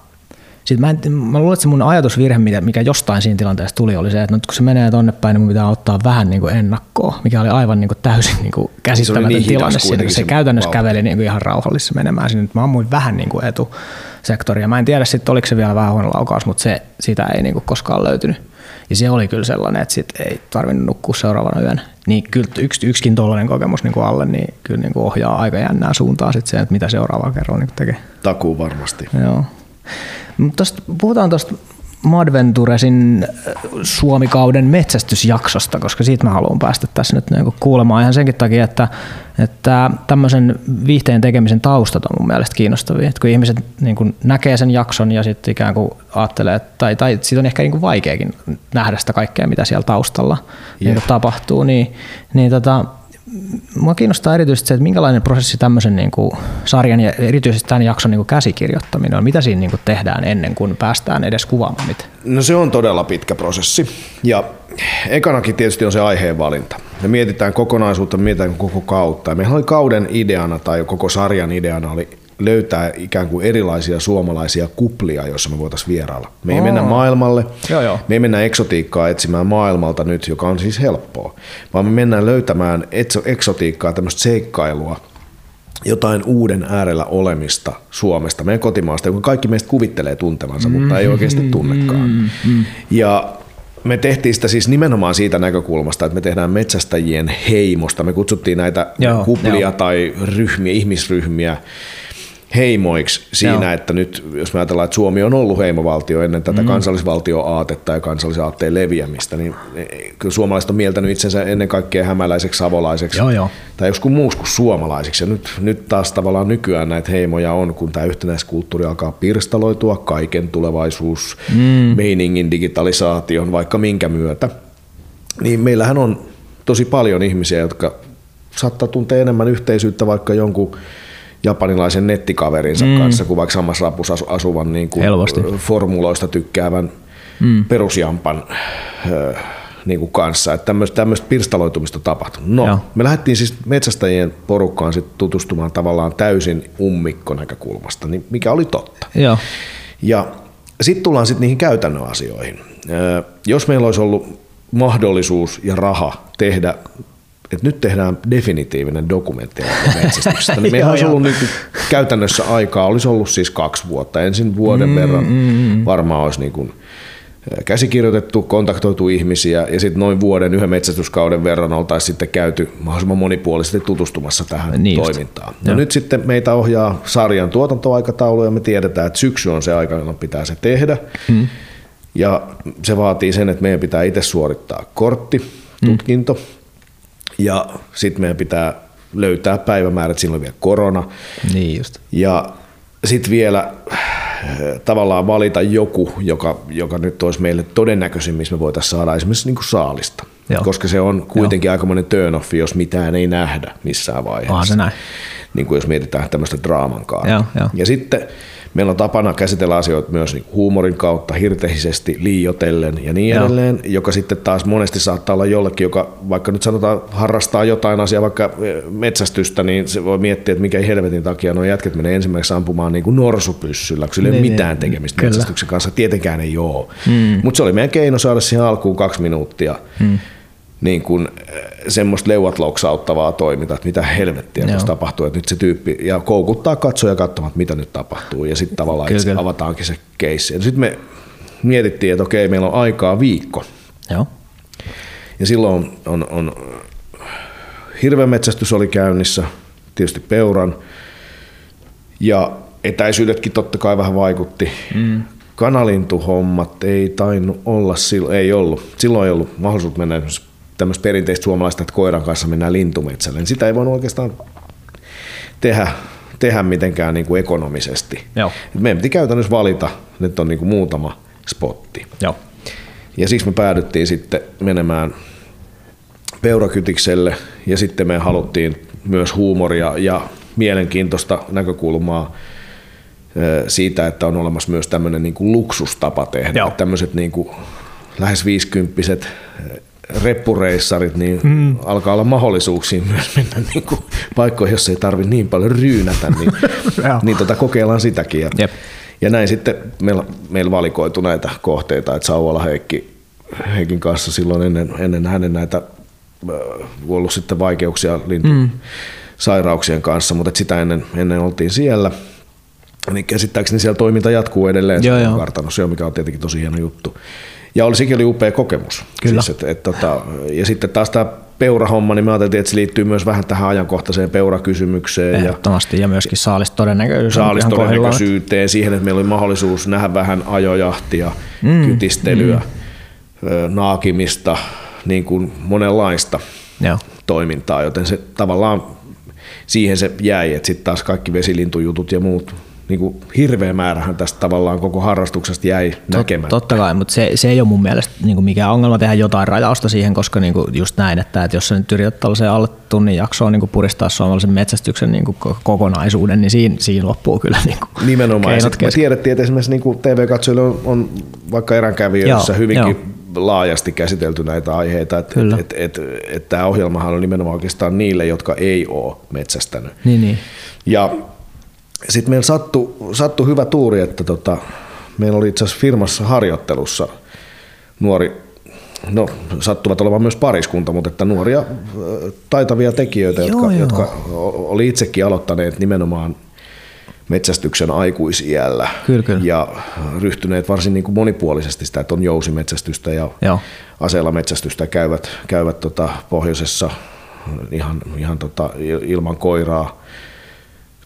sitten mä, en, mä luulen, että se mun ajatusvirhe, mikä, mikä jostain siinä tilanteessa tuli, oli se, että nyt kun se menee tonne päin, niin mun pitää ottaa vähän niin kuin ennakkoa, mikä oli aivan niin kuin täysin niin kuin käsittämätön niin tilanne. Siinä, se se käytännössä vauhti. käveli niin kuin ihan rauhallissa menemään sinne. Mä ammuin vähän niin kuin etusektoria. Mä en tiedä sitten, oliko se vielä vähän huono laukaus, mutta se, sitä ei niin kuin koskaan löytynyt. Ja se oli kyllä sellainen, että sit ei tarvinnut nukkua seuraavana yönä. Niin kyllä yksi, yksikin tuollainen kokemus niin kuin alle, niin kyllä niin kuin ohjaa aika jännää suuntaa sit se, että mitä seuraavalla kerralla niin tekee. Takuu varmasti. Joo. Tosta, puhutaan tuosta Madventuresin äh, Suomikauden metsästysjaksosta, koska siitä mä haluan päästä tässä nyt niinku kuulemaan ihan senkin takia, että, että tämmöisen viihteen tekemisen taustat on mun mielestä kiinnostavia. Että kun ihmiset niin kuin näkee sen jakson ja sitten ikään kuin ajattelee, että- tai, tai siitä on ehkä niin kuin vaikeakin nähdä sitä kaikkea, mitä siellä taustalla niin kuin tapahtuu, niin, niin tota, Mua kiinnostaa erityisesti se, että minkälainen prosessi tämmöisen niin kuin sarjan ja erityisesti tämän jakson niin kuin käsikirjoittaminen on. Mitä siinä niin kuin tehdään ennen kuin päästään edes kuvaamaan mitään? No se on todella pitkä prosessi. Ja ekanakin tietysti on se aiheen valinta. Me mietitään kokonaisuutta, me mietitään koko kautta. Meillä oli kauden ideana tai koko sarjan ideana oli löytää ikään kuin erilaisia suomalaisia kuplia, joissa me voitaisiin vierailla. Me ei Oo. mennä maailmalle, Joo, joo. me ei mennä eksotiikkaa etsimään maailmalta nyt, joka on siis helppoa, vaan me mennään löytämään eksotiikkaa, tämmöistä seikkailua, jotain uuden äärellä olemista Suomesta, meidän kotimaasta, jonka kaikki meistä kuvittelee tuntevansa, mutta ei oikeasti tunnekaan. Ja me tehtiin sitä siis nimenomaan siitä näkökulmasta, että me tehdään metsästäjien heimosta. Me kutsuttiin näitä Joo, kuplia joo. tai ryhmiä, ihmisryhmiä heimoiksi siinä, Joo. että nyt jos me ajatellaan, että Suomi on ollut heimovaltio ennen tätä mm. kansallisvaltioaatetta ja kansallisaatteen leviämistä, niin kyllä suomalaiset on mieltänyt itsensä ennen kaikkea hämäläiseksi, savolaiseksi Joo, joo. tai joskus muuksi kuin suomalaisiksi. Ja nyt, nyt taas tavallaan nykyään näitä heimoja on, kun tämä yhtenäiskulttuuri alkaa pirstaloitua, kaiken tulevaisuus, mm. meiningin, digitalisaation, vaikka minkä myötä. Niin meillähän on tosi paljon ihmisiä, jotka saattaa tuntea enemmän yhteisyyttä vaikka jonkun japanilaisen nettikaverinsa mm. kanssa, kuin vaikka samassa rapussa asu- asuvan niin kuin Helposti. formuloista tykkäävän mm. perusjampan ö, niin kuin kanssa. Että tämmöistä, tämmöistä pirstaloitumista on tapahtunut. No, Joo. me lähdettiin siis metsästäjien porukkaan sit tutustumaan tavallaan täysin ummikko näkökulmasta, niin mikä oli totta. Joo. Ja sitten tullaan sitten niihin käytännön asioihin. Ö, Jos meillä olisi ollut mahdollisuus ja raha tehdä, että nyt tehdään definitiivinen dokumentti metsästyksestä, niin meillä olisi ollut niin käytännössä aikaa, olisi ollut siis kaksi vuotta. Ensin vuoden mm, verran mm, varmaan olisi niin kuin käsikirjoitettu, kontaktoitu ihmisiä ja sitten noin vuoden yhden metsästyskauden verran oltaisiin sitten käyty mahdollisimman monipuolisesti tutustumassa tähän Niin just. toimintaan. No nyt sitten meitä ohjaa sarjan tuotantoaikataulu ja me tiedetään, että syksy on se aika, jolloin pitää se tehdä. Hmm. Ja se vaatii sen, että meidän pitää itse suorittaa kortti, tutkinto. Ja sitten meidän pitää löytää päivämäärät, silloin vielä korona. Niin just. Ja sitten vielä äh, tavallaan valita joku, joka, joka nyt olisi meille todennäköisin, missä me voitaisiin saada esimerkiksi niin kuin saalista. Joo. Koska se on kuitenkin Joo. aikamoinen turn off, jos mitään ei nähdä missään vaiheessa. Onhan se näin. Niin kuin jos mietitään tämmöistä draaman kautta. Joo, jo. Ja sitten Meillä on tapana käsitellä asioita myös niin huumorin kautta, hirtehisesti, liiotellen ja niin Joo. edelleen, joka sitten taas monesti saattaa olla jollekin, joka vaikka nyt sanotaan harrastaa jotain asiaa, vaikka e, metsästystä, niin se voi miettiä, että mikä helvetin takia nuo jätket menee ensimmäiseksi ampumaan niin kuin norsupyssyllä, kun sillä ei ole niin, mitään niin. tekemistä niin, metsästyksen kanssa. Tietenkään ei ole. Mm. Mutta se oli meidän keino saada siihen alkuun kaksi minuuttia. Mm niin kuin eh, semmoista leuat loksauttavaa toimintaa, että mitä helvettiä tässä tapahtuu, että nyt se tyyppi, ja koukuttaa katsoja katsomaan, että mitä nyt tapahtuu, ja sitten tavallaan kyllä, kyllä. avataankin se keissi. Sitten me mietittiin, että okei, meillä on aikaa viikko. Joo. Ja silloin on, on, on metsästys oli käynnissä, tietysti peuran, ja etäisyydetkin totta kai vähän vaikutti. Mm. Kanalintuhommat ei tainnut olla, silloin, ei ollut. Silloin ei ollut mahdollisuus mennä tämmöistä perinteistä suomalaista, että koiran kanssa mennään lintumetsälle, niin sitä ei voinut oikeastaan tehdä, tehdä mitenkään niin kuin ekonomisesti. Joo. Meidän piti käytännössä valita, nyt on niin kuin muutama spotti. Joo. Ja siksi me päädyttiin sitten menemään peurakytikselle ja sitten me haluttiin myös huumoria ja mielenkiintoista näkökulmaa siitä, että on olemassa myös tämmöinen niin kuin luksustapa tehdä. Joo. Tämmöiset niin kuin lähes viisikymppiset reppureissarit, niin mm. alkaa olla mahdollisuuksia myös mennä niin kuin paikkoihin, jos ei tarvitse niin paljon ryynätä, niin, niin tota, kokeillaan sitäkin. Ja, Jep. ja näin sitten meillä, meillä valikoitu näitä kohteita, että Sauvala Heikki, Heikin kanssa silloin ennen, ennen hänen näitä äh, ollut sitten vaikeuksia lintu, mm. sairauksien kanssa, mutta sitä ennen, ennen oltiin siellä. Niin käsittääkseni siellä toiminta jatkuu edelleen joo, joo. kartanossa, mikä on tietenkin tosi hieno juttu. Ja oli sikäli upea kokemus. Kyllä. Siis, et, et, tota, ja sitten taas tämä peurahomma, niin me ajateltiin, että se liittyy myös vähän tähän ajankohtaiseen peurakysymykseen. Ehdottomasti, ja, ja myöskin saalistodennäköisyyteen. Saalistodennäköisyyteen, siihen, että meillä oli mahdollisuus nähdä vähän ajojahtia, mm, kytistelyä, mm. naakimista, niin kuin monenlaista Joo. toimintaa, joten se tavallaan siihen se jäi, että sitten taas kaikki vesilintujutut ja muut niin kuin hirveä määrähän tästä tavallaan koko harrastuksesta jäi Tot, näkemättä. Totta kai, mutta se, se ei ole mun mielestä niin kuin mikään ongelma tehdä jotain rajausta siihen, koska niin kuin just näin, että, että jos sä nyt yrität tällaisen alle tunnin jaksoon niin kuin puristaa suomalaisen metsästyksen niin kuin kokonaisuuden, niin siinä, siinä loppuu kyllä niin kuin Nimenomaan. Me tiedettiin, että esimerkiksi niin kuin TV-katsojille on, on vaikka eränkävijöissä hyvinkin joo. laajasti käsitelty näitä aiheita, että et, et, et, et tämä ohjelmahan on nimenomaan oikeastaan niille, jotka ei ole metsästänyt. Niin, niin. Ja sitten meillä sattui, sattui hyvä tuuri, että tota, meillä oli itse asiassa firmassa harjoittelussa nuori, no sattuvat olemaan myös pariskunta, mutta että nuoria taitavia tekijöitä, joo, jotka, joo. jotka oli itsekin aloittaneet nimenomaan metsästyksen aikuisiällä kyllä, kyllä. ja ryhtyneet varsin niin kuin monipuolisesti sitä, että on jousimetsästystä ja Joo. aseella metsästystä käyvät, käyvät tota pohjoisessa ihan, ihan tota, ilman koiraa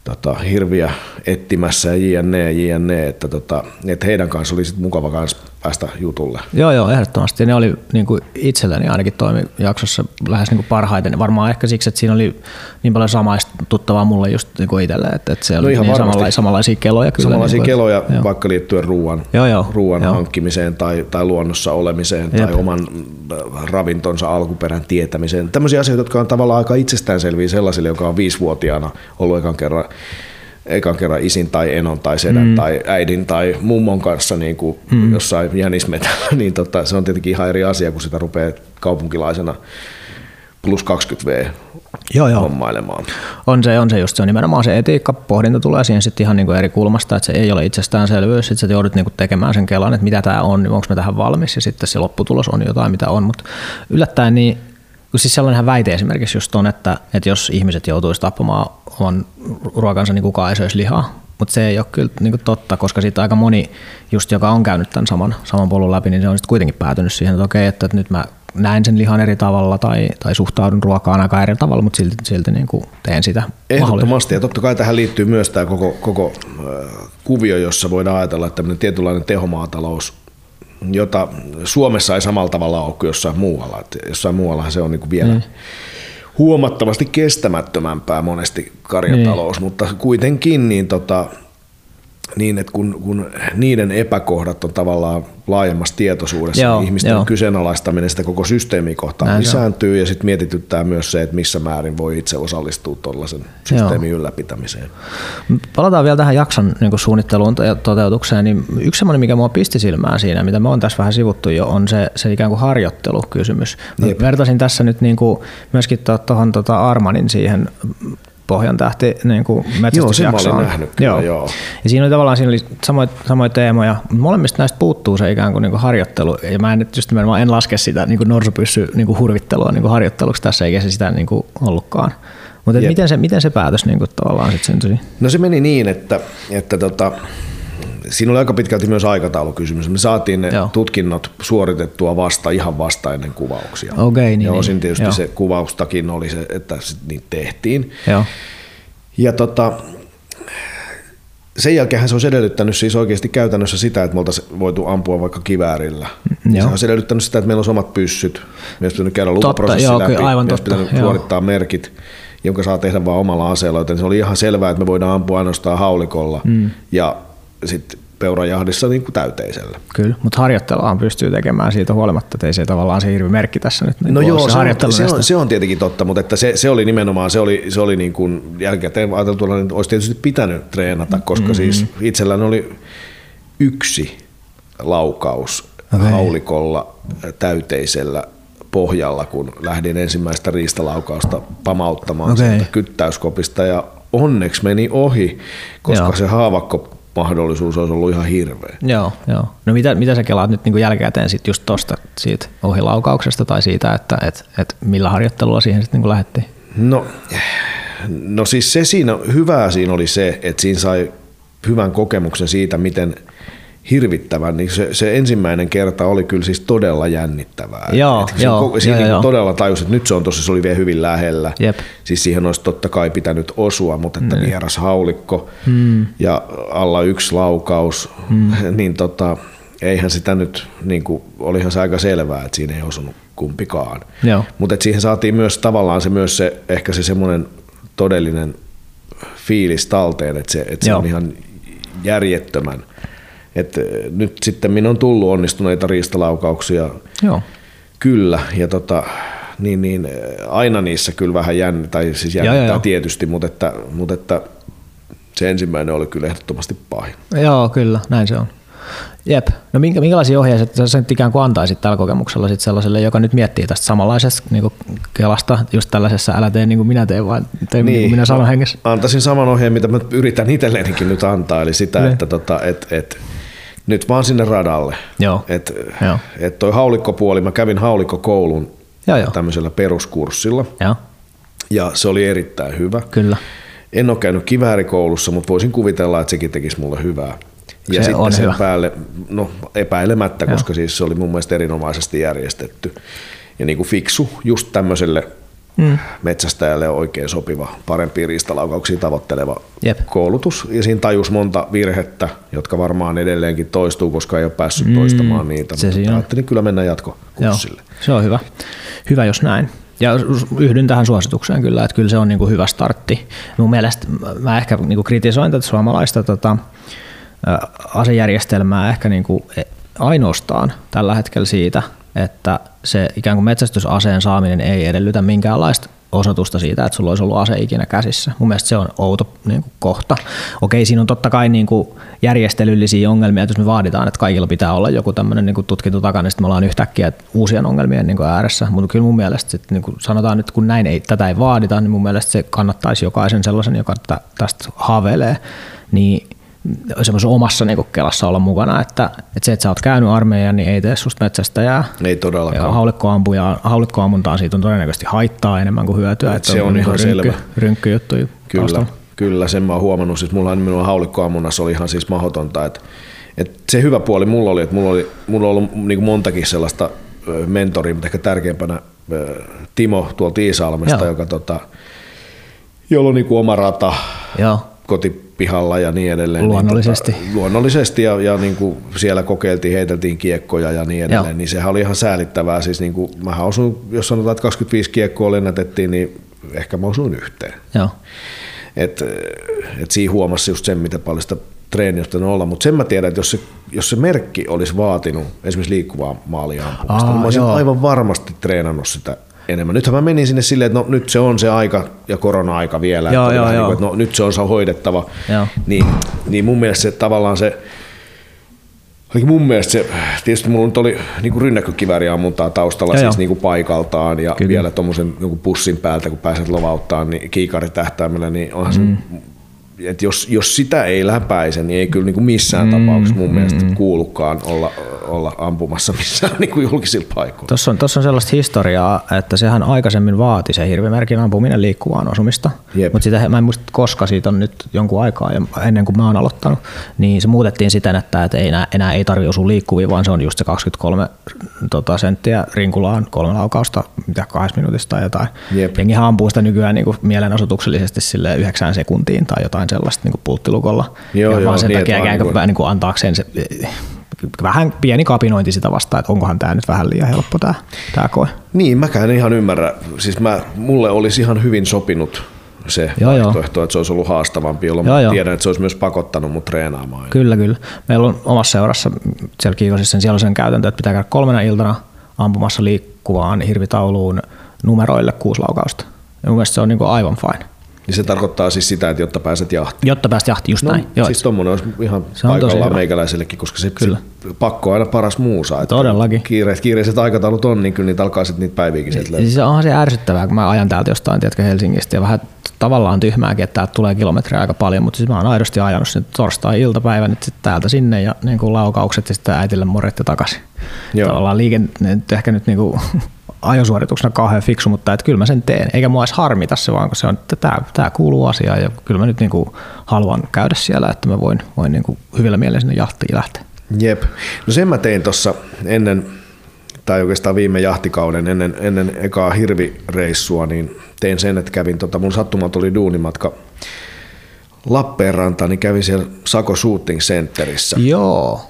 tota, hirviä etsimässä ja jne, jne, että, tota, että heidän kanssa oli sit mukava kanssa päästä jutulle. Joo, joo, ehdottomasti. Ne oli niin kuin itselläni ainakin toimi jaksossa lähes niin kuin parhaiten. Varmaan ehkä siksi, että siinä oli niin paljon samaistuttavaa mulle just niin kuin itselle, että, että se no oli niin samanlaisia, samanlaisia keloja. Kyllä, samanlaisia niin kuin, keloja joo. vaikka liittyen ruoan, joo, joo, ruoan joo. hankkimiseen tai, tai luonnossa olemiseen Jep. tai oman äh, ravintonsa alkuperän tietämiseen. Tämmöisiä asioita, jotka on tavallaan aika itsestäänselviä sellaisille, joka on viisivuotiaana ollut ekan kerran ekan kerran isin tai enon tai sedän mm. tai äidin tai mummon kanssa niin kuin mm. jossain jänismetällä, niin tota, se on tietenkin ihan eri asia, kun sitä rupeaa kaupunkilaisena plus 20V joo, joo. hommailemaan. On se, on se just se on nimenomaan se etiikka, pohdinta tulee siihen sitten ihan niinku eri kulmasta, että se ei ole itsestäänselvyys, sitten sä joudut niinku tekemään sen kelan, että mitä tämä on, niin onko me tähän valmis ja sitten se lopputulos on jotain, mitä on, mutta yllättäen niin kun siis sellainenhan väite esimerkiksi just on, että, että jos ihmiset joutuisi tappamaan oman ruokansa, niin kukaan ei söisi lihaa. Mutta se ei ole kyllä niin kuin totta, koska siitä aika moni, just joka on käynyt tämän saman, saman polun läpi, niin se on sitten kuitenkin päätynyt siihen, että okei, että, että nyt mä näen sen lihan eri tavalla tai, tai suhtaudun ruokaan aika eri tavalla, mutta silti, silti niin kuin teen sitä Ehdottomasti, ja totta kai tähän liittyy myös tämä koko, koko äh, kuvio, jossa voidaan ajatella, että tämmöinen tietynlainen tehomaatalous jota Suomessa ei samalla tavalla ole kuin jossain muualla. Että jossain muualla se on niin kuin vielä mm. huomattavasti kestämättömämpää monesti karjatalous, niin. mutta kuitenkin niin tota, niin, että kun, kun niiden epäkohdat on tavallaan laajemmassa tietoisuudessa, joo, niin ihmisten joo. kyseenalaistaminen sitä koko systeemiä kohtaan Näin lisääntyy ja sitten mietityttää myös se, että missä määrin voi itse osallistua tuollaisen systeemin joo. ylläpitämiseen. Palataan vielä tähän jakson niin suunnitteluun ja toteutukseen, niin yksi semmoinen, mikä mua pisti silmään siinä, mitä me on tässä vähän sivuttu jo, on se, se ikään kuin harjoittelukysymys. Mä vertasin tässä nyt niin kuin myöskin tuohon tuota Armanin siihen Pohjan tähti niin kuin. Joo, nähnyt kyllä, joo. joo. Ja siinä oli tavallaan siinä oli samoja, samoja teemoja. Molemmista näistä puuttuu se ikään kuin, niin kuin harjoittelu. Ja mä en, just mä en laske sitä niin kuin norsupyssy niin kuin hurvittelua niin kuin harjoitteluksi tässä, eikä se sitä niin kuin ollutkaan. Mutta miten se, miten se päätös niin kuin tavallaan sitten syntyi? No se meni niin, että, että tota, siinä oli aika pitkälti myös aikataulukysymys. Me saatiin ne Joo. tutkinnot suoritettua vasta ihan vasta ennen kuvauksia. Okay, niin, ja osin tietysti niin, se kuvaustakin oli se, että niitä tehtiin. Joo. Ja tota, sen jälkeen se olisi edellyttänyt siis oikeasti käytännössä sitä, että me oltaisiin voitu ampua vaikka kiväärillä. Mm, se olisi edellyttänyt sitä, että meillä olisi omat pyssyt. Me olisi pitänyt käydä lupaprosessi läpi. Aivan me olisi pitänyt joo. suorittaa merkit jonka saa tehdä vain omalla aseella, joten se oli ihan selvää, että me voidaan ampua ainoastaan haulikolla. Mm. Ja sitten peurajahdissa niin kuin täyteisellä. Kyllä, mutta harjoitteluaan pystyy tekemään siitä huolimatta, että ei se tavallaan se hirvi merkki tässä nyt. Niin no joo, se, on, se, on, se, on, tietenkin totta, mutta että se, se oli nimenomaan, se oli, se oli niin kuin jälkikäteen ajateltuna, että olisi tietysti pitänyt treenata, koska mm-hmm. siis itselläni oli yksi laukaus okay. haulikolla täyteisellä pohjalla, kun lähdin ensimmäistä riistalaukausta pamauttamaan okay. kyttäyskopista ja onneksi meni ohi, koska Joo. se haavakko mahdollisuus olisi ollut ihan hirveä. Joo, joo. No mitä, mitä sä kelaat nyt niin kuin jälkikäteen sit just tosta siitä ohilaukauksesta tai siitä, että et, et millä harjoittelua siihen sitten niin lähdettiin? No, no siis se siinä, hyvää siinä oli se, että siinä sai hyvän kokemuksen siitä, miten – hirvittävän, niin se, se ensimmäinen kerta oli kyllä siis todella jännittävää. Joo, et joo, se, siinä joo, joo. todella tajus, että nyt se on tossa, se oli vielä hyvin lähellä. Jep. Siis siihen olisi totta kai pitänyt osua, mutta että mm. vieras haulikko mm. ja alla yksi laukaus, mm. niin tota, eihän sitä nyt, niin kuin, olihan se aika selvää, että siinä ei osunut kumpikaan. Mutta siihen saatiin myös tavallaan se myös se, ehkä se semmoinen todellinen fiilis talteen, että se, että se on ihan järjettömän et eh, nyt sitten minun on tullut onnistuneita riistalaukauksia. Joo. Kyllä, ja tota, niin, niin, eh, aina niissä kyllä vähän jännittää, tai siis jännittää joo, joo. tietysti, mutta, että, mutta että se ensimmäinen oli kyllä ehdottomasti pahin. Joo, kyllä, näin se on. Jep. No minkä, minkälaisia ohjeita sä sen ikään kuin antaisit tällä kokemuksella sit sellaiselle, joka nyt miettii tästä samanlaisesta niin kelasta, just tällaisessa älä tee niin kuin minä teen, vaan tee niin, niin kuin minä sanon hengessä? Antaisin saman ohjeen, mitä mä yritän itselleenikin nyt antaa, eli sitä, niin. että tota, et, et, nyt vaan sinne radalle. Joo. Et, joo. et toi haulikkopuoli, mä kävin haulikkokoulun joo, joo. tämmöisellä peruskurssilla. Joo. Ja se oli erittäin hyvä. Kyllä. En ole käynyt kiväärikoulussa, mutta voisin kuvitella, että sekin tekisi mulle hyvää. Ja se sitten on sen hyvä. päälle, no epäilemättä, Joo. koska siis se oli mun mielestä erinomaisesti järjestetty. Ja niin kuin fiksu just tämmöiselle mm. metsästäjälle oikein sopiva, parempia riistalaukauksia tavoitteleva Jep. koulutus. Ja siinä tajus monta virhettä, jotka varmaan edelleenkin toistuu, koska ei ole päässyt mm. toistamaan niitä. Se mutta ajattelin kyllä mennä jatkokurssille. Joo, se on hyvä. Hyvä, jos näin. Ja yhdyn tähän suositukseen kyllä, että kyllä se on niin kuin hyvä startti. Mun mielestä mä ehkä niin kuin kritisoin tätä suomalaista tota, asejärjestelmää ehkä niin kuin e, ainoastaan tällä hetkellä siitä, että se ikään kuin metsästysaseen saaminen ei edellytä minkäänlaista osoitusta siitä, että sulla olisi ollut ase ikinä käsissä. Mun mielestä se on outo niin kuin kohta. Okei, siinä on totta kai niin kuin järjestelyllisiä ongelmia, että jos me vaaditaan, että kaikilla pitää olla joku tämmöinen niin tutkinto takana, niin sitten me ollaan yhtäkkiä uusien ongelmien niin kuin ääressä. Mutta kyllä mun mielestä sit, niin kuin sanotaan nyt, kun näin ei, tätä ei vaadita, niin mun mielestä se kannattaisi jokaisen sellaisen, joka tästä haaveilee, niin semmoisessa omassa niin kelassa olla mukana, että, että se, että sä oot käynyt armeijan, niin ei tee susta metsästäjää. Ei todellakaan. Haulikkoampuja, haulikkoammuntaan siitä on todennäköisesti haittaa enemmän kuin hyötyä. Että se on, on ihan rynkky, selvä. Rynkky juttu Kyllä, taustalla. kyllä, sen mä oon huomannut. Siis mulla minun haulikkoammunnassa oli ihan siis mahdotonta. Että, että se hyvä puoli mulla oli, että mulla, oli, mulla on ollut niin montakin sellaista mentoria, mutta ehkä tärkeimpänä Timo tuolta Iisalmesta, joka tota, jolla on niin oma rata, Joo. koti pihalla ja niin edelleen. Luonnollisesti. Niin, tota, luonnollisesti ja, ja niin kuin siellä kokeiltiin, heiteltiin kiekkoja ja niin edelleen, Joo. niin sehän oli ihan säälittävää. Siis niin kuin, mähän osun, jos sanotaan, että 25 kiekkoa lennätettiin, niin ehkä mä osuin yhteen. Joo. Et, et siinä huomasi just sen, miten paljon sitä treeniä on olla, mutta sen mä tiedän, että jos se, jos se merkki olisi vaatinut esimerkiksi liikkuvaa maalia ampumista, Aa, niin mä olisin joo. aivan varmasti treenannut sitä enemmän. Nythän mä menin sinne silleen, että no nyt se on se aika ja korona-aika vielä, Joo, että, joo, joo. Niin kuin, että no nyt se on se hoidettava, Joo. niin, niin mun mielestä se tavallaan se, Ainakin mun mielestä se, tietysti mulla nyt oli niin kuin rynnäkkökivääriammuntaa taustalla Joo, siis niin kuin paikaltaan ja Kyllä. vielä tuommoisen niin pussin päältä, kun pääset lovauttaa niin kiikaritähtäimellä, niin onhan se, että jos, jos sitä ei läpäise, niin ei kyllä niin kuin missään mm, tapauksessa mun mm, mielestä kuulukaan olla, olla ampumassa missään niin kuin julkisilla paikoilla. Tuossa on, tuossa on sellaista historiaa, että sehän aikaisemmin vaati se hirvimerkin ampuminen liikkuvaan osumista, Jep. mutta sitä mä en muista, koska siitä on nyt jonkun aikaa ja ennen kuin mä oon aloittanut, niin se muutettiin siten, että, että ei enää, enää ei tarvitse osua liikkuviin, vaan se on just se 23 tota, senttiä rinkulaan kolme laukausta, mitä kahdessa minuutista tai jotain. Jep. Jengihan ampuu sitä nykyään niin kuin mielenosoituksellisesti sille 9 sekuntiin tai jotain sellaista niin kuin pulttilukolla. Joo, ja joo, vaan sen niin, takia ikään kuin, niin kuin- niin antaakseen se vähän pieni kapinointi sitä vastaan, että onkohan tämä nyt vähän liian helppo tämä, tämä koe. Niin, mäkään en ihan ymmärrä. Siis mä, mulle olisi ihan hyvin sopinut se Joo, joo. vaihtoehto, että se olisi ollut haastavampi, jolloin Joo, mä joo. tiedän, että se olisi myös pakottanut mut treenaamaan. Kyllä, kyllä. Meillä on omassa seurassa siellä Kiikosissa sen siellä on sen käytäntö, että pitää käydä kolmena iltana ampumassa liikkuvaan hirvitauluun numeroille kuusi laukausta. Ja mun mielestä se on niin kuin aivan fine. Niin se tarkoittaa siis sitä, että jotta pääset jahtiin. Jotta pääst jahtiin, just No, näin. Joo, siis tommonen olisi ihan Se on paikallaan meikäläisellekin, koska se, Kyllä. se pakko aina paras muusa. Että Todellakin. Kiireet, kiireiset aikataulut on, niin kyllä niitä alkaa sitten niitä päiviäkin sieltä löytää. Siis onhan se ärsyttävää, kun mä ajan täältä jostain tiedätkö, Helsingistä ja vähän tavallaan tyhmääkin, että täältä tulee kilometriä aika paljon, mutta siis mä oon aidosti ajanut sen torstai-iltapäivän nyt sitten täältä sinne ja niin kuin laukaukset ja sitten äitille morjetta takaisin. Joo. Tavallaan liikenne ehkä nyt niin kuin ajosuorituksena kauhean fiksu, mutta että kyllä mä sen teen. Eikä mua edes harmita se vaan, kun se on, että tämä, tämä kuuluu asiaan ja kyllä mä nyt niin kuin haluan käydä siellä, että mä voin, voin niin kuin hyvillä mielin sinne jahtiin lähteä. Jep. No sen mä tein tuossa ennen, tai oikeastaan viime jahtikauden, ennen, ennen ekaa hirvireissua, niin tein sen, että kävin, tota, mun sattumat oli duunimatka Lappeenrantaan, niin kävin siellä Sako Shooting Centerissä. Joo,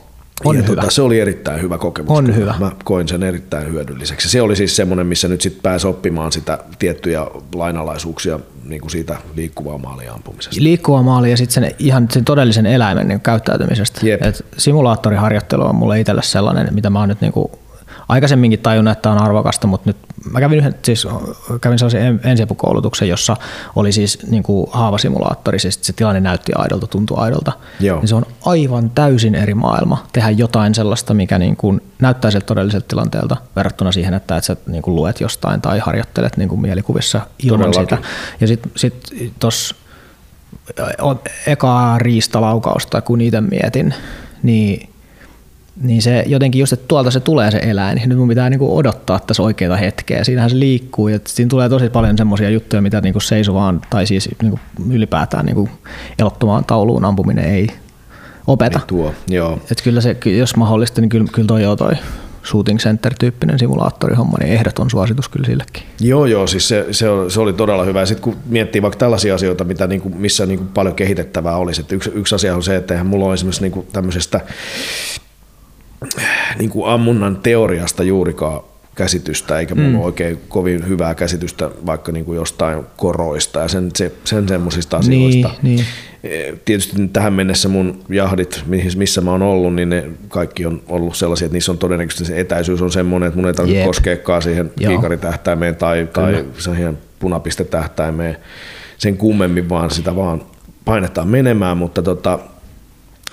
on ja hyvä. Tota, se oli erittäin hyvä kokemus. On hyvä. Mä koin sen erittäin hyödylliseksi. Se oli siis semmoinen, missä nyt sitten pääsi oppimaan sitä tiettyjä lainalaisuuksia niin kuin siitä liikkuvaa maaliampumisesta. liikkuva maali ja sitten sen, ihan sen todellisen eläimen niin käyttäytymisestä. Jep. Et simulaattoriharjoittelu on mulle itselle sellainen, mitä mä oon nyt niinku aikaisemminkin tajunnut, että on arvokasta, mutta nyt mä kävin, yhden, siis kävin sellaisen en- ensiapukoulutuksen, jossa oli siis niin kuin haavasimulaattori, siis se tilanne näytti aidolta, tuntui aidolta. Joo. Niin se on aivan täysin eri maailma tehdä jotain sellaista, mikä niin kuin näyttää siltä todelliselta tilanteelta verrattuna siihen, että, että sä niin kuin luet jostain tai harjoittelet niin kuin mielikuvissa ilman Todellakin. sitä. Ja sitten sit tuossa ekaa riistalaukausta, kun niitä mietin, niin, niin se jotenkin just, että tuolta se tulee se eläin, niin nyt mun pitää niinku odottaa tässä oikeita hetkeä. Siinähän se liikkuu ja siinä tulee tosi paljon semmoisia juttuja, mitä niinku seisovaan tai siis niinku ylipäätään niinku elottomaan tauluun ampuminen ei opeta. Niin tuo, joo. Et kyllä se, jos mahdollista, niin kyllä, kyllä toi jo toi shooting center-tyyppinen simulaattorihomma, niin ehdoton suositus kyllä sillekin. Joo, joo, siis se, se, oli, se oli todella hyvä. Sitten kun miettii vaikka tällaisia asioita, mitä, niin kuin, missä niin kuin paljon kehitettävää olisi. Että yksi, yksi asia on se, että eihän mulla ole esimerkiksi niin kuin tämmöisestä niin kuin ammunnan teoriasta juurikaan käsitystä, eikä mulla mm. oikein kovin hyvää käsitystä vaikka niin kuin jostain koroista ja sen, se, sen semmoisista asioista. niin. Eh, Tietysti tähän mennessä mun jahdit, missä mä oon ollut, niin ne kaikki on ollut sellaisia, että niissä on todennäköisesti se etäisyys on semmoinen, että mun ei tarvitse Jep. koskeekaan siihen Joo. kiikaritähtäimeen tai, tai siihen punapistetähtäimeen sen kummemmin, vaan sitä vaan painetaan menemään, mutta tota,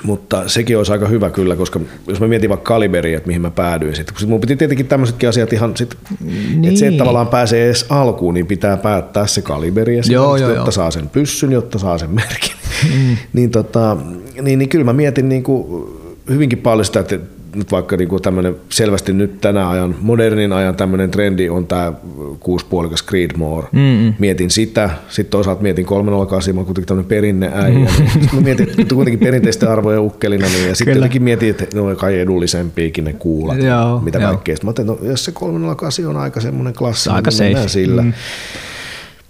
mutta sekin olisi aika hyvä kyllä, koska jos mä mietin vaikka kaliberia, että mihin mä päädyin sitten, sit mun piti tietenkin tämmöisetkin asiat ihan sit, niin. että se, Niin. että tavallaan pääsee edes alkuun, niin pitää päättää se kaliberi, Joo, esimerkiksi, joo, jotta joo. saa sen pyssyn, jotta saa sen merkin. Mm. niin, tota, niin, niin kyllä mä mietin niin kuin hyvinkin paljon sitä, että nyt vaikka niin kuin tämmöinen selvästi nyt tänä ajan, modernin ajan tämmöinen trendi on tämä kuuspuolikas Creedmoor. Mm-mm. Mietin sitä, sitten toisaalta mietin 308, mä oon kuitenkin tämmöinen perinneäijä, mm. niin mä mietin että kuitenkin perinteisten arvojen ukkelina, niin, ja sitten jotenkin mietin, että ne on kai edullisempiakin ne kuulat, Joo, mitä joo. kaikkea. Sitten mä ajattelin, no, jos se 308 on aika semmoinen klassi, aika niin sillä. Mm.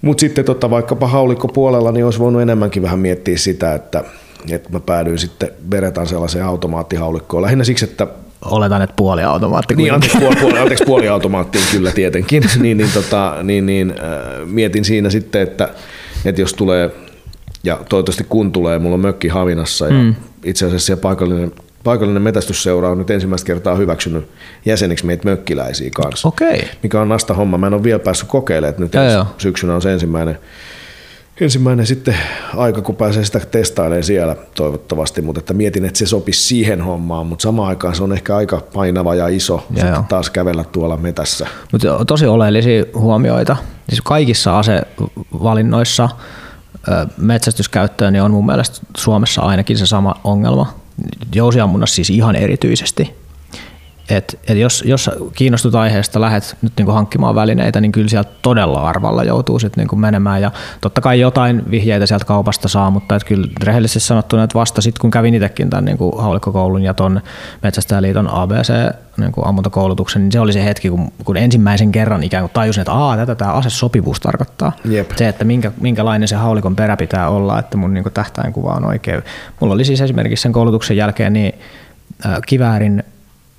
Mutta sitten tota, vaikkapa haulikkopuolella niin olisi voinut enemmänkin vähän miettiä sitä, että, että mä päädyin sitten Beretan sellaiseen automaattihaulikkoon. Lähinnä siksi, että oletan, että puoliautomaatti. Niin, anteeksi, puoli, puoli, anteeksi puoliautomaattiin kyllä tietenkin. niin, niin, tota, niin, niin äh, mietin siinä sitten, että, että jos tulee, ja toivottavasti kun tulee, mulla on mökki Havinassa ja mm. itse asiassa siellä paikallinen paikallinen metästysseura on nyt ensimmäistä kertaa hyväksynyt jäseniksi meitä mökkiläisiä kanssa. Okei. Mikä on nasta homma. Mä en ole vielä päässyt kokeilemaan, että nyt joo. syksynä on se ensimmäinen, ensimmäinen sitten aika, kun pääsee sitä testailemaan siellä toivottavasti, mutta että mietin, että se sopisi siihen hommaan, mutta samaan aikaan se on ehkä aika painava ja iso sitten joo. taas kävellä tuolla metässä. Mutta tosi oleellisia huomioita. Siis kaikissa asevalinnoissa metsästyskäyttöön niin on mun mielestä Suomessa ainakin se sama ongelma. Jousiammunnassa siis ihan erityisesti. Et, et jos, jos kiinnostut aiheesta, lähdet nyt niinku hankkimaan välineitä, niin kyllä sieltä todella arvalla joutuu sit niinku menemään. Ja totta kai jotain vihjeitä sieltä kaupasta saa, mutta et kyllä rehellisesti sanottuna, että vasta sitten kun kävin itsekin tämän niinku haulikkokoulun ja ton Metsästäjäliiton ABC niinku ammuntakoulutuksen, niin se oli se hetki, kun, kun ensimmäisen kerran ikään kuin tajusin, että Aa, tätä tämä asesopivuus tarkoittaa. Jep. Se, että minkä, minkälainen se haulikon perä pitää olla, että mun niinku tähtäinkuva on oikein. Mulla oli siis esimerkiksi sen koulutuksen jälkeen niin äh, kiväärin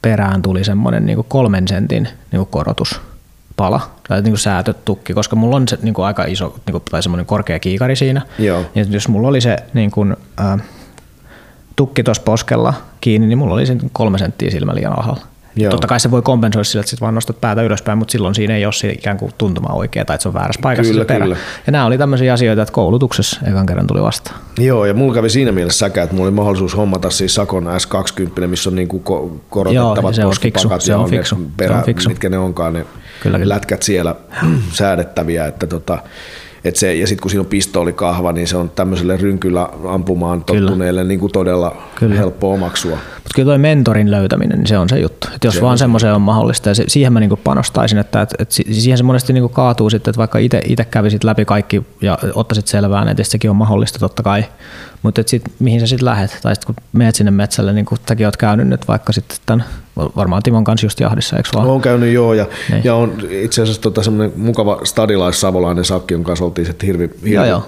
perään tuli semmoinen niin kolmen sentin niin kuin korotuspala tai niin säätötukki, koska mulla on se niin kuin aika iso niin kuin, tai semmoinen korkea kiikari siinä. Joo. Ja jos mulla oli se niin kuin, äh, tukki tuossa poskella kiinni, niin mulla oli se kolme senttiä silmä liian alhaalla. Joo. Totta kai se voi kompensoida sillä, että sit vaan nostat päätä ylöspäin, mutta silloin siinä ei ole se ikään kuin tuntuma oikea tai että se on väärässä paikassa Kyllä, se perä. kyllä. Ja nämä oli tämmöisiä asioita, että koulutuksessa ekan kerran tuli vastaan. Joo, ja mulla kävi siinä mielessä säkä, että mulla oli mahdollisuus hommata siis Sakon S20, missä on niinku ko- korotettavat Joo, se fiksu, ja se on fiksu, perä, se on fiksu. mitkä ne onkaan, ne Kyllä, kyllä. lätkät siellä säädettäviä, että tota, et se, ja sitten kun siinä on pistoolikahva, niin se on tämmöiselle rynkyllä ampumaan Kyllä. tottuneelle niin kuin todella Kyllä. helppo omaksua. Mutta kyllä toi mentorin löytäminen, niin se on se juttu. Et jos Se vaan semmoiseen on mahdollista, ja se, siihen mä niinku panostaisin, että et, et si- siihen se monesti niinku kaatuu sitten, että vaikka itse kävisit läpi kaikki ja ottaisit selvää, niin sekin on mahdollista totta kai. Mutta sit, mihin sä sitten lähet? Tai sitten kun meet sinne metsälle, niin kuin säkin oot käynyt nyt vaikka sitten tämän, varmaan Timon kanssa just jahdissa, eikö vaan? Olen käynyt joo, ja, Niin. ja on itse asiassa tota semmoinen mukava stadilais-savolainen sakki, jonka kanssa oltiin sitten hirvi, hirvi Joo, joo.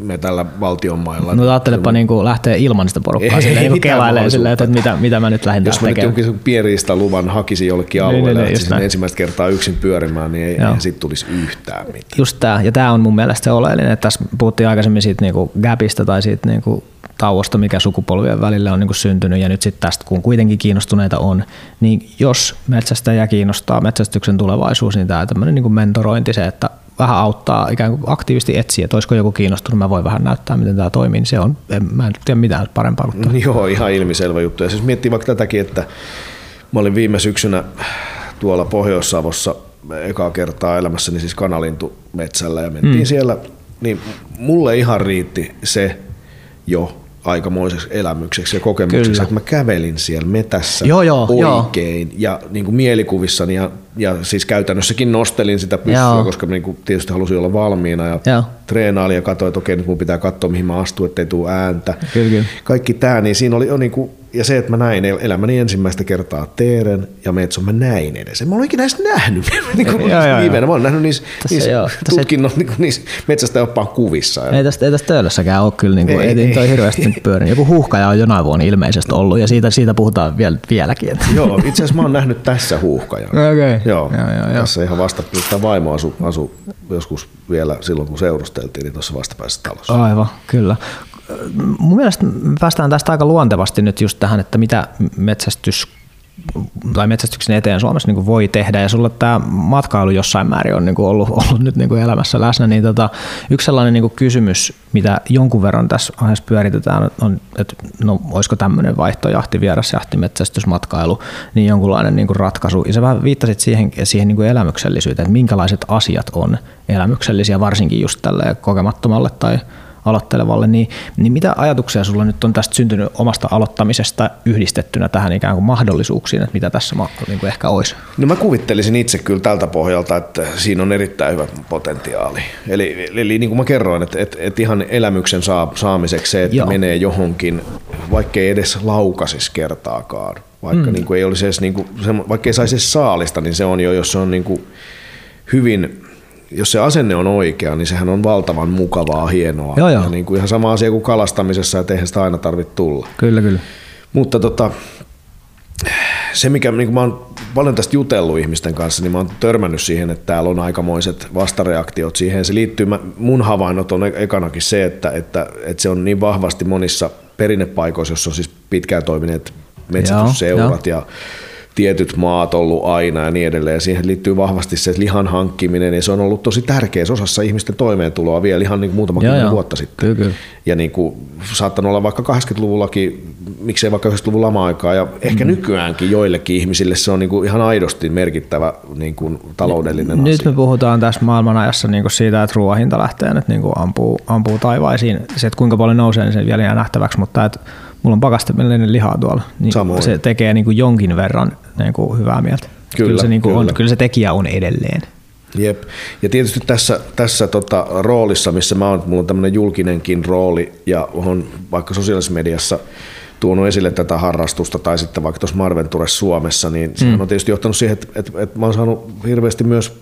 me tällä valtionmailla. No ajattelepa niin kuin lähteä ilman sitä porukkaa Ei silleen, niin mitään kelailee silleen, että mitä, mitä mä nyt lähdin Jos mä nyt tekemään. jonkin pienriistä luvan hakisin jollekin Niin, alueelle, niin, niin, että siis näin. ensimmäistä kertaa yksin pyörimään, niin ei, Joo. eihän siitä tulisi yhtään mitään. Just tämä, ja tämä on mun mielestä se oleellinen, että tässä puhuttiin aikaisemmin siitä niinku gapista tai siitä niinku tauosta, mikä sukupolvien välillä on niinku syntynyt, ja nyt sitten tästä, kun kuitenkin kiinnostuneita on, niin jos metsästäjä kiinnostaa metsästyksen tulevaisuus, niin tämä tämmöinen niinku mentorointi, se, että vähän auttaa ikään kuin aktiivisesti etsiä, että olisiko joku kiinnostunut, mä voin vähän näyttää, miten tämä toimii, niin se on, en, mä en tiedä mitään parempaa kuin toi. Joo, ihan ilmiselvä juttu. Ja siis miettii vaikka tätäkin, että mä olin viime syksynä tuolla Pohjois-Savossa ekaa kertaa elämässäni siis kanalintu metsällä ja mentiin mm. siellä, niin mulle ihan riitti se jo aikamoiseksi elämykseksi ja kokemukseksi, Kyllä. että mä kävelin siellä metässä Joo, joo, oikein ja niin kuin mielikuvissani ja, ja siis käytännössäkin nostelin sitä pyssyä, Joo. koska niin kuin tietysti halusin olla valmiina ja Joo. treenailin ja katsoin, että okei, nyt mun pitää katsoa, mihin mä astun, ettei tule ääntä. Kyllä, kyllä. Kaikki tämä, niin siinä oli jo niin kuin, ja se, että mä näin el- elämäni ensimmäistä kertaa Teeren ja Metson, mä näin edes. En Mä olen ikinä edes nähnyt niin kuin Joo, joo, joo. Mä olen nähnyt niissä, Tässä niissä joo, tässä- tutkinnon niin kuin niissä metsästäjäoppaan kuvissa. Ja Ei tästä, ei tästä töölössäkään ole kyllä, niin kuin, Ei, ei, ei, hirveästi nyt pyörinyt. Joku huuhkaja on jonain vuonna ilmeisesti ollut ja siitä, siitä puhutaan vielä, vieläkin. Että. Joo, itse asiassa mä oon nähnyt tässä huuhkajan. Okei. Joo, Joo, joo, joo. tässä ihan vasta, tämä vaimo asu, asu joskus vielä silloin, kun seurusteltiin, niin tuossa vastapäässä talossa. Aivan, kyllä. Mun mielestä päästään tästä aika luontevasti nyt just tähän, että mitä metsästys tai metsästyksen eteen Suomessa niin voi tehdä, ja sulla tämä matkailu jossain määrin on niin kuin ollut, ollut nyt niin kuin elämässä läsnä, niin tota, yksi sellainen niin kuin kysymys, mitä jonkun verran tässä aiheessa pyöritetään, on, että no, olisiko tämmöinen vaihtojahti, vierasjahti, metsästysmatkailu, niin jonkunlainen niin kuin ratkaisu. Ja sä vähän viittasit siihen, siihen niin kuin elämyksellisyyteen, että minkälaiset asiat on elämyksellisiä, varsinkin just tälle kokemattomalle tai aloittelevalle, niin, niin mitä ajatuksia sulla nyt on tästä syntynyt omasta aloittamisesta yhdistettynä tähän ikään kuin mahdollisuuksiin, että mitä tässä niin kuin ehkä olisi? No mä kuvittelisin itse kyllä tältä pohjalta, että siinä on erittäin hyvä potentiaali. Eli, eli niin kuin mä kerroin, että, että, että ihan elämyksen saa, saamiseksi se, että. Joo. menee johonkin, vaikkei edes laukasis kertaakaan, vaikka mm. niin kuin ei olisi edes, niin kuin, vaikka ei saisi edes saalista, niin se on jo, jos se on niin kuin hyvin, jos se asenne on oikea, niin sehän on valtavan mukavaa, hienoa. Joo, joo. Ja niin kuin ihan sama asia kuin kalastamisessa, että eihän sitä aina tarvitse tulla. Kyllä, kyllä. Mutta tota, se, mikä niin mä oon paljon tästä jutellut ihmisten kanssa, niin mä oon törmännyt siihen, että täällä on aikamoiset vastareaktiot siihen. Se liittyy, mun havainnot on ekanakin se, että, että, että se on niin vahvasti monissa perinnepaikoissa, jossa on siis pitkään toimineet metsästysseurat ja tietyt maat ollut aina ja niin edelleen. Siihen liittyy vahvasti se lihan hankkiminen ja se on ollut tosi tärkeässä osassa ihmisten toimeentuloa vielä ihan niin muutama kymmenen vuotta sitten. Kyllä, kyllä. Ja niin kuin, saattanut olla vaikka 80-luvullakin, miksei vaikka 90-luvun lama-aikaa ja ehkä mm. nykyäänkin joillekin ihmisille se on niin kuin ihan aidosti merkittävä niin kuin taloudellinen Nyt asia. me puhutaan tässä maailmanajassa niin kuin siitä, että ruoahinta lähtee nyt niin kuin ampuu, ampuu taivaisiin. Se, että kuinka paljon nousee, niin se vielä jää nähtäväksi, mutta että mulla on pakastemellinen lihaa tuolla, niin Samoin. se tekee niin kuin jonkin verran niin kuin hyvää mieltä. Kyllä, kyllä, se, niin kuin kyllä. On, kyllä se tekijä on edelleen. Jep. Ja tietysti tässä, tässä tota roolissa, missä mä oon, mulla on tämmöinen julkinenkin rooli ja on vaikka sosiaalisessa mediassa tuonut esille tätä harrastusta tai sitten vaikka tuossa Marventures Suomessa, niin mm. se on tietysti johtanut siihen, että, että, että mä oon saanut hirveästi myös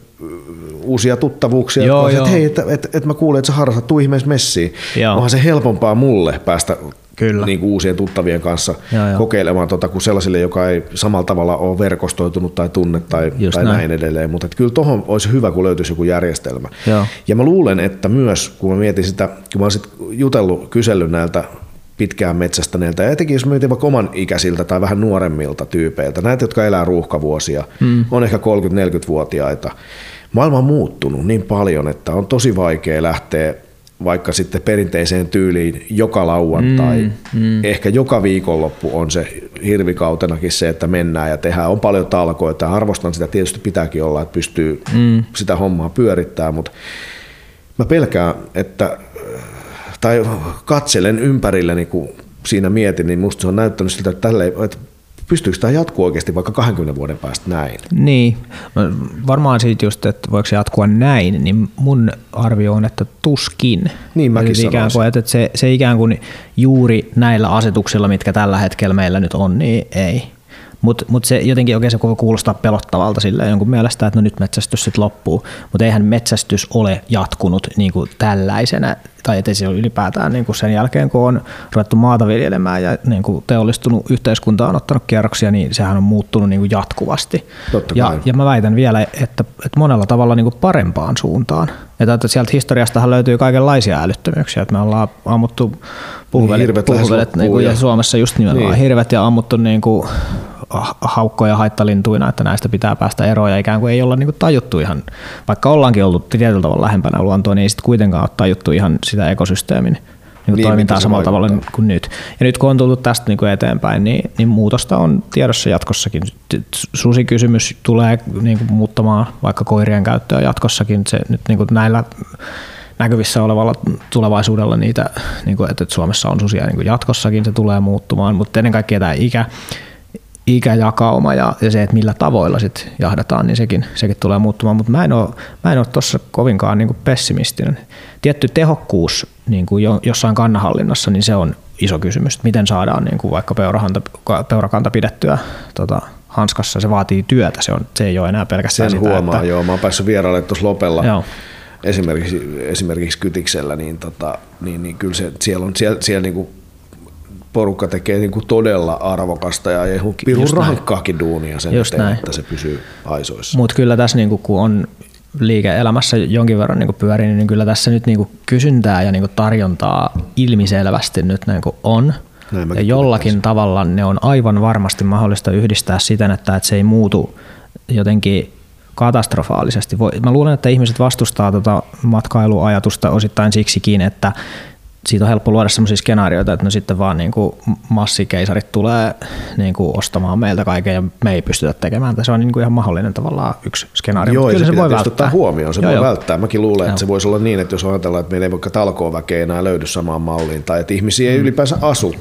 uusia tuttavuuksia, joo, että, että hei, että, että, että mä kuulen, että sä harrastat, tuu ihmeessä messiin. Joo. Onhan se helpompaa mulle päästä Kyllä. Niin kuin uusien tuttavien kanssa joo, joo. kokeilemaan tota, kuin sellaisille, joka ei samalla tavalla ole verkostoitunut tai tunne tai, tai näin. näin edelleen. Mutta kyllä tuohon olisi hyvä, kun löytyisi joku järjestelmä. Joo. Ja mä luulen, että myös, kun mä mietin sitä, kun mä oon jutellut, kysellyt näiltä pitkään metsästäneiltä, ja etenkin jos mietin vaikka oman ikäisiltä tai vähän nuoremmilta tyypeiltä, näitä, jotka elää ruuhkavuosia, mm. on ehkä 30-40-vuotiaita, maailma on muuttunut niin paljon, että on tosi vaikea lähteä vaikka sitten perinteiseen tyyliin joka lauantai, mm, mm. ehkä joka viikonloppu on se hirvikautenakin se, että mennään ja tehdään. On paljon talkoita arvostan sitä, tietysti pitääkin olla, että pystyy mm. sitä hommaa pyörittämään, mutta mä pelkään, että tai katselen ympärilleni, kun siinä mietin, niin musta se on näyttänyt siltä, että, tälle, että pystyykö tämä jatkuu oikeasti vaikka 20 vuoden päästä näin? Niin, varmaan siitä just, että voiko se jatkua näin, niin mun arvio on, että tuskin. Niin mäkin Eli ikään kuin, että se, se ikään kuin juuri näillä asetuksilla, mitkä tällä hetkellä meillä nyt on, niin ei. Mutta mut se jotenkin oikein se kuulostaa pelottavalta sille jonkun mielestä, että no nyt metsästys sitten loppuu. Mutta eihän metsästys ole jatkunut niin kuin tällaisena, tai ettei se ole ylipäätään niin kuin sen jälkeen, kun on ruvettu maata viljelemään ja niin kuin teollistunut yhteiskunta on ottanut kierroksia, niin sehän on muuttunut niin kuin jatkuvasti. Totta ja, ja mä väitän vielä, että, että monella tavalla niin kuin parempaan suuntaan. Että, että sieltä historiastahan löytyy kaikenlaisia älyttömyyksiä, että me ollaan ammuttu puhuvelet, niin, puhuvelet niin kuin, ja Suomessa just nimenomaan niin. hirvet ja ammuttu niin kuin haukkoja haittalintuina, että näistä pitää päästä eroon ja ikään kuin ei olla niin tajuttu ihan, vaikka ollaankin ollut tietyllä tavalla lähempänä luontoa, niin ei sitten kuitenkaan ole tajuttu ihan sitä ekosysteemin niin niin, toimintaa samalla tavalla kuin nyt. Ja nyt kun on tullut tästä niin kuin eteenpäin, niin, niin muutosta on tiedossa jatkossakin. Susikysymys tulee niin kuin muuttamaan vaikka koirien käyttöä jatkossakin. Se nyt niin kuin näillä näkyvissä olevalla tulevaisuudella niitä, niin kuin, että Suomessa on susia niin kuin jatkossakin, se tulee muuttumaan, mutta ennen kaikkea tämä ikä, ikäjakauma ja, ja se, että millä tavoilla sit jahdataan, niin sekin, sekin tulee muuttumaan. Mutta mä en ole, mä en ole tuossa kovinkaan niin kuin pessimistinen. Tietty tehokkuus niin kuin jossain kannanhallinnassa, niin se on iso kysymys. Miten saadaan niin kuin vaikka peurakanta, peurakanta pidettyä tota, hanskassa, se vaatii työtä, se, on, se ei ole enää pelkästään Sen sitä, huomaa, että... joo. Mä oon päässyt vieraille tuossa Lopella. Joo esimerkiksi, esimerkiksi Kytiksellä, niin, tota, niin, niin kyllä se, siellä on siellä, siellä niin kuin porukka tekee niin kuin todella arvokasta ja pirun rankkaakin duunia sen Just eteen, näin. että se pysyy aisoissa. Mutta kyllä tässä niin kuin, kun on liike-elämässä jonkin verran niin pyörii, niin kyllä tässä nyt niin kysyntää ja niin tarjontaa ilmiselvästi nyt niin on. ja jollakin tavalla ne on aivan varmasti mahdollista yhdistää siten, että, että se ei muutu jotenkin katastrofaalisesti. Mä luulen, että ihmiset vastustaa tuota matkailuajatusta osittain siksikin, että siitä on helppo luoda sellaisia skenaarioita, että no sitten vaan niin kuin massikeisarit tulee niin kuin ostamaan meiltä kaiken ja me ei pystytä tekemään. Se on niin kuin ihan mahdollinen tavallaan yksi skenaario. Joo, kyllä se, se voi välttää. ottaa huomioon, se joo, voi joo. välttää. Mäkin luulen, että joo. se voisi olla niin, että jos ajatellaan, että meillä ei vaikka talkooväkeä enää löydy samaan malliin tai että ihmisiä ei mm. ylipäänsä asu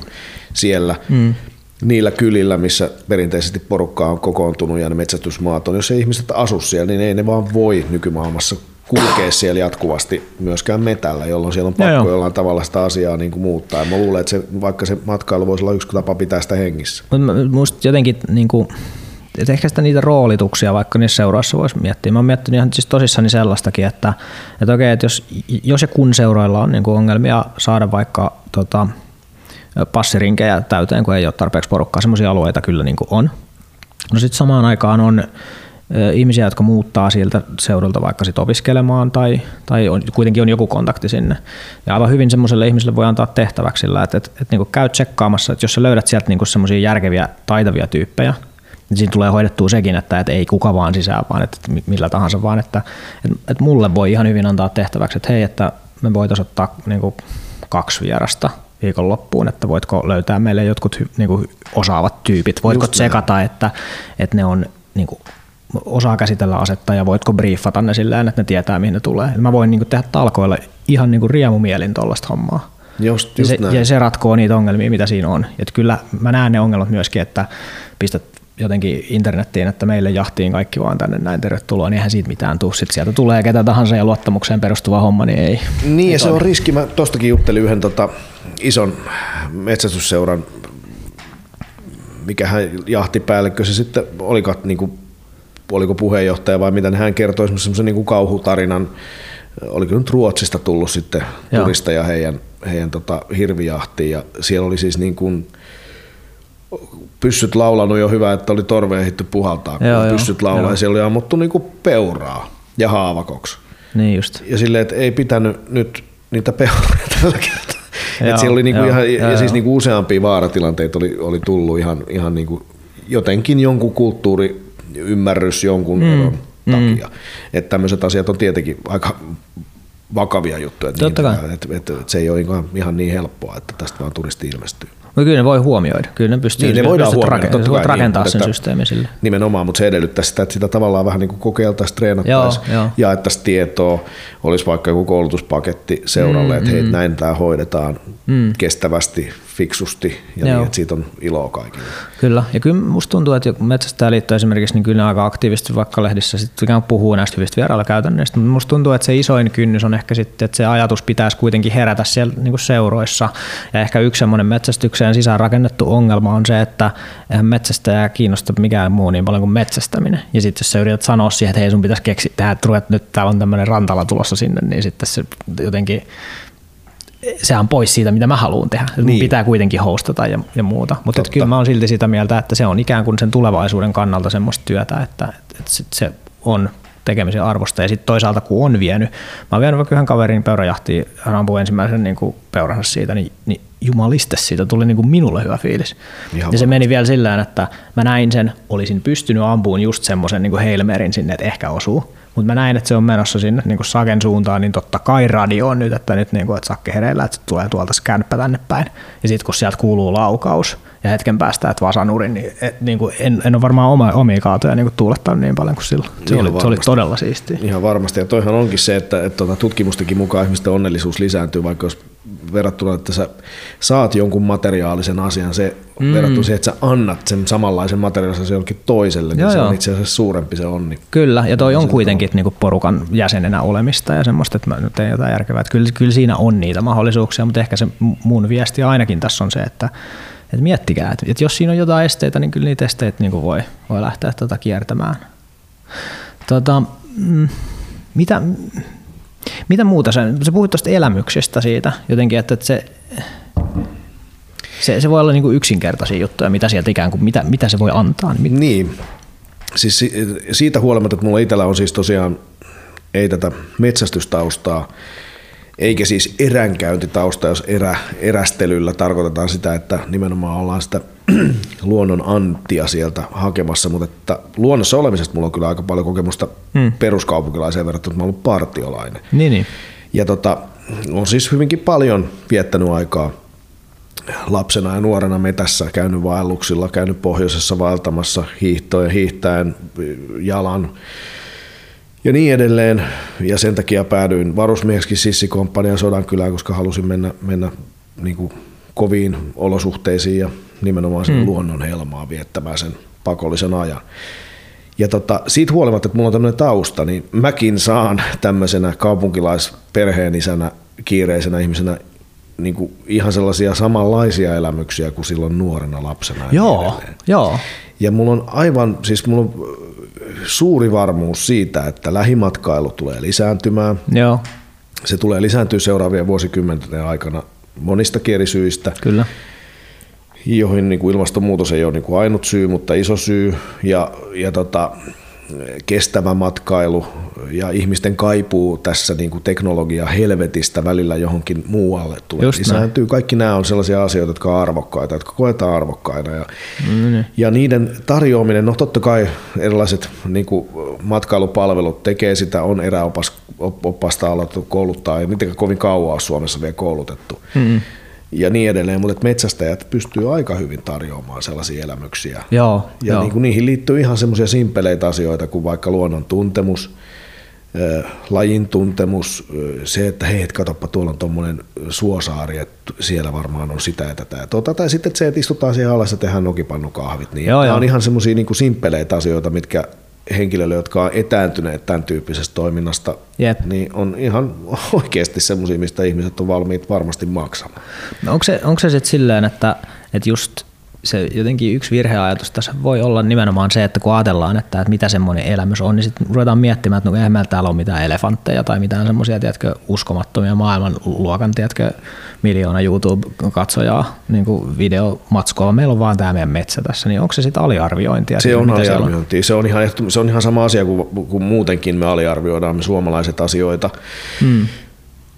siellä, mm niillä kylillä, missä perinteisesti porukka on kokoontunut ja ne metsästysmaat on, jos ei ihmiset asu siellä, niin ei ne vaan voi nykymaailmassa kulkea siellä jatkuvasti myöskään metällä, jolloin siellä on pakko joo, jollain tavalla sitä asiaa niin kuin muuttaa. Ja mä luulen, että se, vaikka se matkailu voisi olla yksi tapa pitää sitä hengissä. Musta jotenkin niin kuin, että ehkä sitä niitä roolituksia vaikka niissä seuroissa voisi miettiä. Mä oon miettinyt ihan siis tosissani sellaistakin, että, että okei, että jos, jos ja kun seuroilla on niin kuin ongelmia saada vaikka tota, passirinkejä täyteen, kun ei ole tarpeeksi porukkaa, semmoisia alueita kyllä niin kuin on. No sitten samaan aikaan on ihmisiä, jotka muuttaa sieltä seudulta vaikka sit opiskelemaan tai, tai on, kuitenkin on joku kontakti sinne. Ja aivan hyvin semmoiselle ihmiselle voi antaa tehtäväksi sillä, että, että, että niin käy tsekkaamassa, että jos sä löydät sieltä niin semmoisia järkeviä, taitavia tyyppejä, niin siinä tulee hoidettua sekin, että, että ei kuka vaan sisään, vaan että millä tahansa, vaan että, että, että mulle voi ihan hyvin antaa tehtäväksi, että hei, että me voitaisiin ottaa niin kuin kaksi vierasta viikonloppuun, että voitko löytää meille jotkut niin kuin osaavat tyypit, voitko Just tsekata, näin. että, että ne on niin kuin osaa käsitellä asetta ja voitko briefata ne silleen, että ne tietää mihin ne tulee. Mä voin niin kuin tehdä talkoilla ihan niin kuin riemumielin tuollaista hommaa. Just, just ja, se, näin. ja se ratkoo niitä ongelmia, mitä siinä on. Et kyllä mä näen ne ongelmat myöskin, että pistät jotenkin internettiin, että meille jahtiin kaikki vaan tänne näin tervetuloa, niin eihän siitä mitään tuu. Sitten sieltä tulee ketä tahansa ja luottamukseen perustuva homma, niin ei. Niin ei ja se on riski. Mä tostakin juttelin yhden tota, ison metsästysseuran, mikä hän jahtipäällikkö se sitten olikaan niin kuin, oliko puheenjohtaja vai mitä, niin hän kertoi semmoisen niin kuin kauhutarinan, oliko nyt Ruotsista tullut sitten turisteja heidän, heidän tota, hirvijahtiin. Ja siellä oli siis niin kuin, pyssyt laulanut jo hyvä, että oli torve ehditty puhaltaa, kun joo, pyssyt laulaa. Ja siellä oli ammuttu niin kuin peuraa ja haavakoksi. Niin just. Ja silleen, että ei pitänyt nyt niitä peuroja tällä kertaa. Joo, siellä oli niinku joo, ihan, joo, ja siis niinku useampia vaaratilanteita oli, oli tullut ihan, ihan niinku jotenkin jonkun kulttuuri ymmärrys jonkun mm, eron mm. takia. Että tämmöiset asiat on tietenkin aika vakavia juttuja. Totta niin, että, että, että, se ei ole ihan niin helppoa, että tästä vaan turisti ilmestyy. No kyllä ne voi huomioida. Kyllä ne pystyy niin, ne voidaan huomioida, rakentaa, totta kai, rakentaa niin, sen systeemin sille. Nimenomaan, mutta se edellyttää sitä, että sitä tavallaan vähän niin kuin kokeiltaisiin, treenattaisiin, jaettaisiin tietoa, olisi vaikka joku koulutuspaketti seuralle, mm, että hei, mm. näin tämä hoidetaan mm. kestävästi, fiksusti ja niin, että siitä on iloa kaikille. Kyllä, ja kyllä musta tuntuu, että Metsästäjäliitto esimerkiksi niin kyllä aika aktiivisesti vaikka lehdissä sitten puhuu näistä hyvistä vierailukäytännöistä, mutta musta tuntuu, että se isoin kynnys on ehkä sitten, että se ajatus pitäisi kuitenkin herätä siellä niin kuin seuroissa. Ja ehkä yksi semmoinen metsästykseen sisään rakennettu ongelma on se, että eihän metsästäjää kiinnosta mikään muu niin paljon kuin metsästäminen. Ja sitten jos sä yrität sanoa siihen, että hei sun pitäisi keksiä että nyt täällä on tämmöinen rantala tulossa sinne, niin sitten se jotenkin se on pois siitä, mitä mä haluan tehdä. Niin. pitää kuitenkin hostata ja, ja muuta. Mutta kyllä mä oon silti sitä mieltä, että se on ikään kuin sen tulevaisuuden kannalta semmoista työtä, että, että se on tekemisen arvosta. Ja sitten toisaalta, kun on vienyt, mä oon vienyt vaikka yhden kaverin peurajahtiin, hän ampui ensimmäisen niin kuin peuransa siitä, niin, niin jumaliste siitä tuli niin kuin minulle hyvä fiilis. Ihan ja se meni vielä sillä että mä näin sen, olisin pystynyt ampuun just semmoisen niin heilmerin sinne, että ehkä osuu mutta mä näin, että se on menossa sinne niin kuin Saken suuntaan, niin totta kai radio on nyt, että nyt niin kuin, että Sakke hereillä, että tulee tuolta skänppä tänne päin. Ja sitten kun sieltä kuuluu laukaus ja hetken päästä, että vasanurin, niin, et, niin kuin en, en ole varmaan oma, omia kaatoja niin kuin tuulettanut niin paljon kuin silloin. Se, oli, se oli todella siistiä. Ihan varmasti. Ja toihan onkin se, että, että tuota, tutkimustenkin mukaan ihmisten onnellisuus lisääntyy, vaikka jos verrattuna, että sä saat jonkun materiaalisen asian, se mm. verrattuna siihen, että sä annat sen samanlaisen materiaalisen jollekin toiselle, niin joo, se on itse asiassa suurempi se onni. Kyllä, ja toi on kuitenkin niinku porukan jäsenenä olemista ja semmoista, että mä nyt teen jotain järkevää. Että kyllä, kyllä siinä on niitä mahdollisuuksia, mutta ehkä se mun viesti ainakin tässä on se, että, että miettikää, että, että jos siinä on jotain esteitä, niin kyllä niitä esteitä niin voi, voi lähteä tota kiertämään. Tota, mm, mitä, mitä muuta sä, sä puhuit tuosta elämyksestä siitä jotenkin, että, se, se, se voi olla niin kuin yksinkertaisia juttuja, mitä sieltä ikään kuin, mitä, mitä se voi antaa. Niin, niin. Siis siitä huolimatta, että mulla itsellä on siis tosiaan ei tätä metsästystaustaa, eikä siis eränkäyntitausta, jos erä, erästelyllä tarkoitetaan sitä, että nimenomaan ollaan sitä luonnon anttia sieltä hakemassa, mutta että luonnossa olemisesta mulla on kyllä aika paljon kokemusta hmm. peruskaupunkilaiseen verrattuna, että mä ollut partiolainen. Niin, niin. Ja tota, on siis hyvinkin paljon viettänyt aikaa lapsena ja nuorena metässä, käynyt vaelluksilla, käynyt pohjoisessa vaeltamassa hiihtojen, hiihtäen jalan ja niin edelleen. Ja sen takia päädyin varusmieheksi Sissikomppanian Sodankylään, koska halusin mennä, mennä niin kuin koviin olosuhteisiin ja nimenomaan sen mm. luonnon helmaa viettämään sen pakollisen ajan. Ja tota, siitä huolimatta, että mulla on tämmöinen tausta, niin mäkin saan tämmöisenä kaupunkilaisperheenisänä, kiireisenä ihmisenä niin kuin ihan sellaisia samanlaisia elämyksiä kuin silloin nuorena lapsena. Joo, joo. Ja mulla on aivan, siis mulla on suuri varmuus siitä, että lähimatkailu tulee lisääntymään. Joo. Se tulee lisääntyä seuraavien vuosikymmenten aikana monista eri syistä. Kyllä. joihin niin kuin ilmastonmuutos ei ole niin kuin ainut syy, mutta iso syy. Ja, ja tota, kestävä matkailu ja ihmisten kaipuu tässä niin kuin teknologia helvetistä välillä johonkin muualle tulee Just lisääntyy. Näin. Kaikki nämä on sellaisia asioita, jotka on arvokkaita, jotka koetaan arvokkaina. Ja, mm. ja niiden tarjoaminen, no totta kai erilaiset niin kuin matkailupalvelut tekee sitä, on eräopasta alettu kouluttaa, ei mitenkään kovin kauan Suomessa vielä koulutettu. Mm ja niin edelleen, mutta metsästäjät pystyy aika hyvin tarjoamaan sellaisia elämyksiä. Joo, ja joo. Niin kuin niihin liittyy ihan semmoisia simpeleitä asioita kuin vaikka luonnon tuntemus, lajin tuntemus, se, että hei, et katoppa, tuolla on tuommoinen suosaari, että siellä varmaan on sitä ja tätä ja tota, tai sitten se, että istutaan siihen alas ja tehdään nokipannukahvit. Niin joo, joo. on ihan semmoisia niin simpeleitä asioita, mitkä henkilöille, jotka on etääntyneet tämän tyyppisestä toiminnasta, Jep. niin on ihan oikeasti semmoisia, mistä ihmiset on valmiit varmasti maksamaan. No onko se, onko se sitten silleen, että, että just se jotenkin yksi virheajatus tässä voi olla nimenomaan se, että kun ajatellaan, että, että mitä semmoinen elämys on, niin sitten ruvetaan miettimään, että no eihän meillä täällä ole mitään elefantteja tai mitään semmoisia, tiedätkö, uskomattomia maailmanluokan, tiedätkö, miljoona YouTube-katsojaa niin kuin videomatskoa, meillä on vaan tämä meidän metsä tässä, niin onko se sitten aliarviointia? Se on aliarviointia, se on, ihan, se on ihan sama asia kuin, kuin muutenkin me aliarvioidaan me suomalaiset asioita. Hmm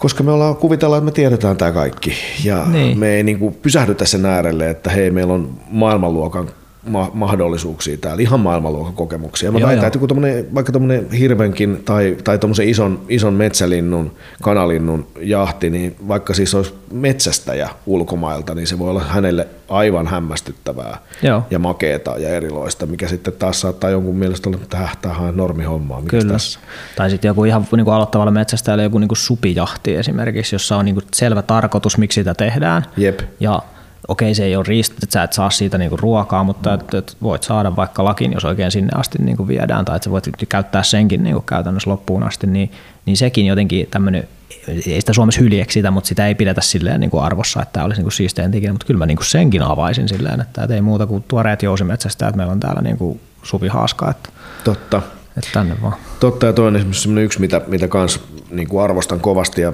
koska me ollaan kuvitellaan, että me tiedetään tämä kaikki. Ja niin. me ei niin kuin pysähdytä sen äärelle, että hei, meillä on maailmanluokan ma- mahdollisuuksia täällä, ihan maailmanluokan kokemuksia. Mä joo, väitän, joo. että kun tommonen, vaikka tuommoinen hirvenkin tai, tai tuommoisen ison, ison metsälinnun, kanalinnun jahti, niin vaikka siis olisi metsästäjä ulkomailta, niin se voi olla hänelle aivan hämmästyttävää joo. ja makeeta ja eriloista, mikä sitten taas saattaa jonkun mielestä olla, on normihommaa. Kyllä. Tässä? Tai sitten joku ihan niin kuin aloittavalle metsästäjälle joku niin kuin supijahti esimerkiksi, jossa on niin kuin selvä tarkoitus, miksi sitä tehdään. Jep. Ja okei se ei ole riistä, että sä et saa siitä niinku ruokaa, mutta mm. et, et voit saada vaikka lakin, jos oikein sinne asti niinku viedään, tai että sä voit käyttää senkin niinku käytännössä loppuun asti, niin, niin sekin jotenkin tämmöinen, ei sitä Suomessa hyljeksitä, mutta sitä ei pidetä silleen niinku arvossa, että tämä olisi niinku siistein ikinä, mutta kyllä mä niinku senkin avaisin silleen, että et ei muuta kuin tuoreet jousimetsästä, että meillä on täällä niinku suvi haaska. Että, Totta. Että tänne vaan. Totta ja toinen esimerkiksi yksi, mitä, mitä kans niin kuin arvostan kovasti ja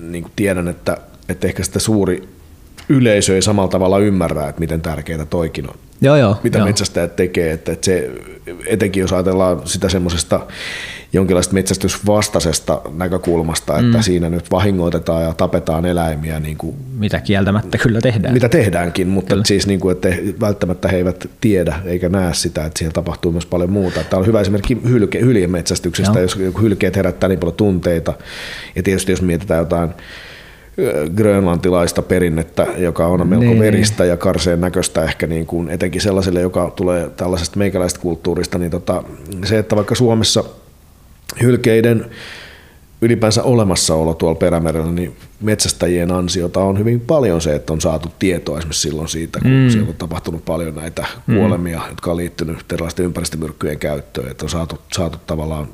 niin kuin tiedän, että, että ehkä sitä suuri yleisö ei samalla tavalla ymmärrä, että miten tärkeää toikin on. Joo, joo, mitä joo. metsästäjät tekee, että, että se, etenkin jos ajatellaan sitä semmoisesta jonkinlaista metsästysvastaisesta näkökulmasta, että mm. siinä nyt vahingoitetaan ja tapetaan eläimiä. Niin kuin, mitä kieltämättä kyllä tehdään. Mitä tehdäänkin, mutta kyllä. siis niin kuin, että välttämättä he eivät tiedä eikä näe sitä, että siellä tapahtuu myös paljon muuta. Tämä on hyvä esimerkki hylke, metsästyksestä, Joo. jos hylkeet herättää niin paljon tunteita. Ja tietysti jos mietitään jotain grönlantilaista perinnettä, joka on melko niin. veristä ja karseen näköistä ehkä niin kuin etenkin sellaiselle, joka tulee tällaisesta meikäläistä kulttuurista, niin tota, se, että vaikka Suomessa hylkeiden ylipäänsä olemassaolo tuolla perämerellä, niin metsästäjien ansiota on hyvin paljon se, että on saatu tietoa esimerkiksi silloin siitä, kun mm. siellä on tapahtunut paljon näitä kuolemia, mm. jotka on liittynyt erilaisten ympäristömyrkkyjen käyttöön, että on saatu, saatu tavallaan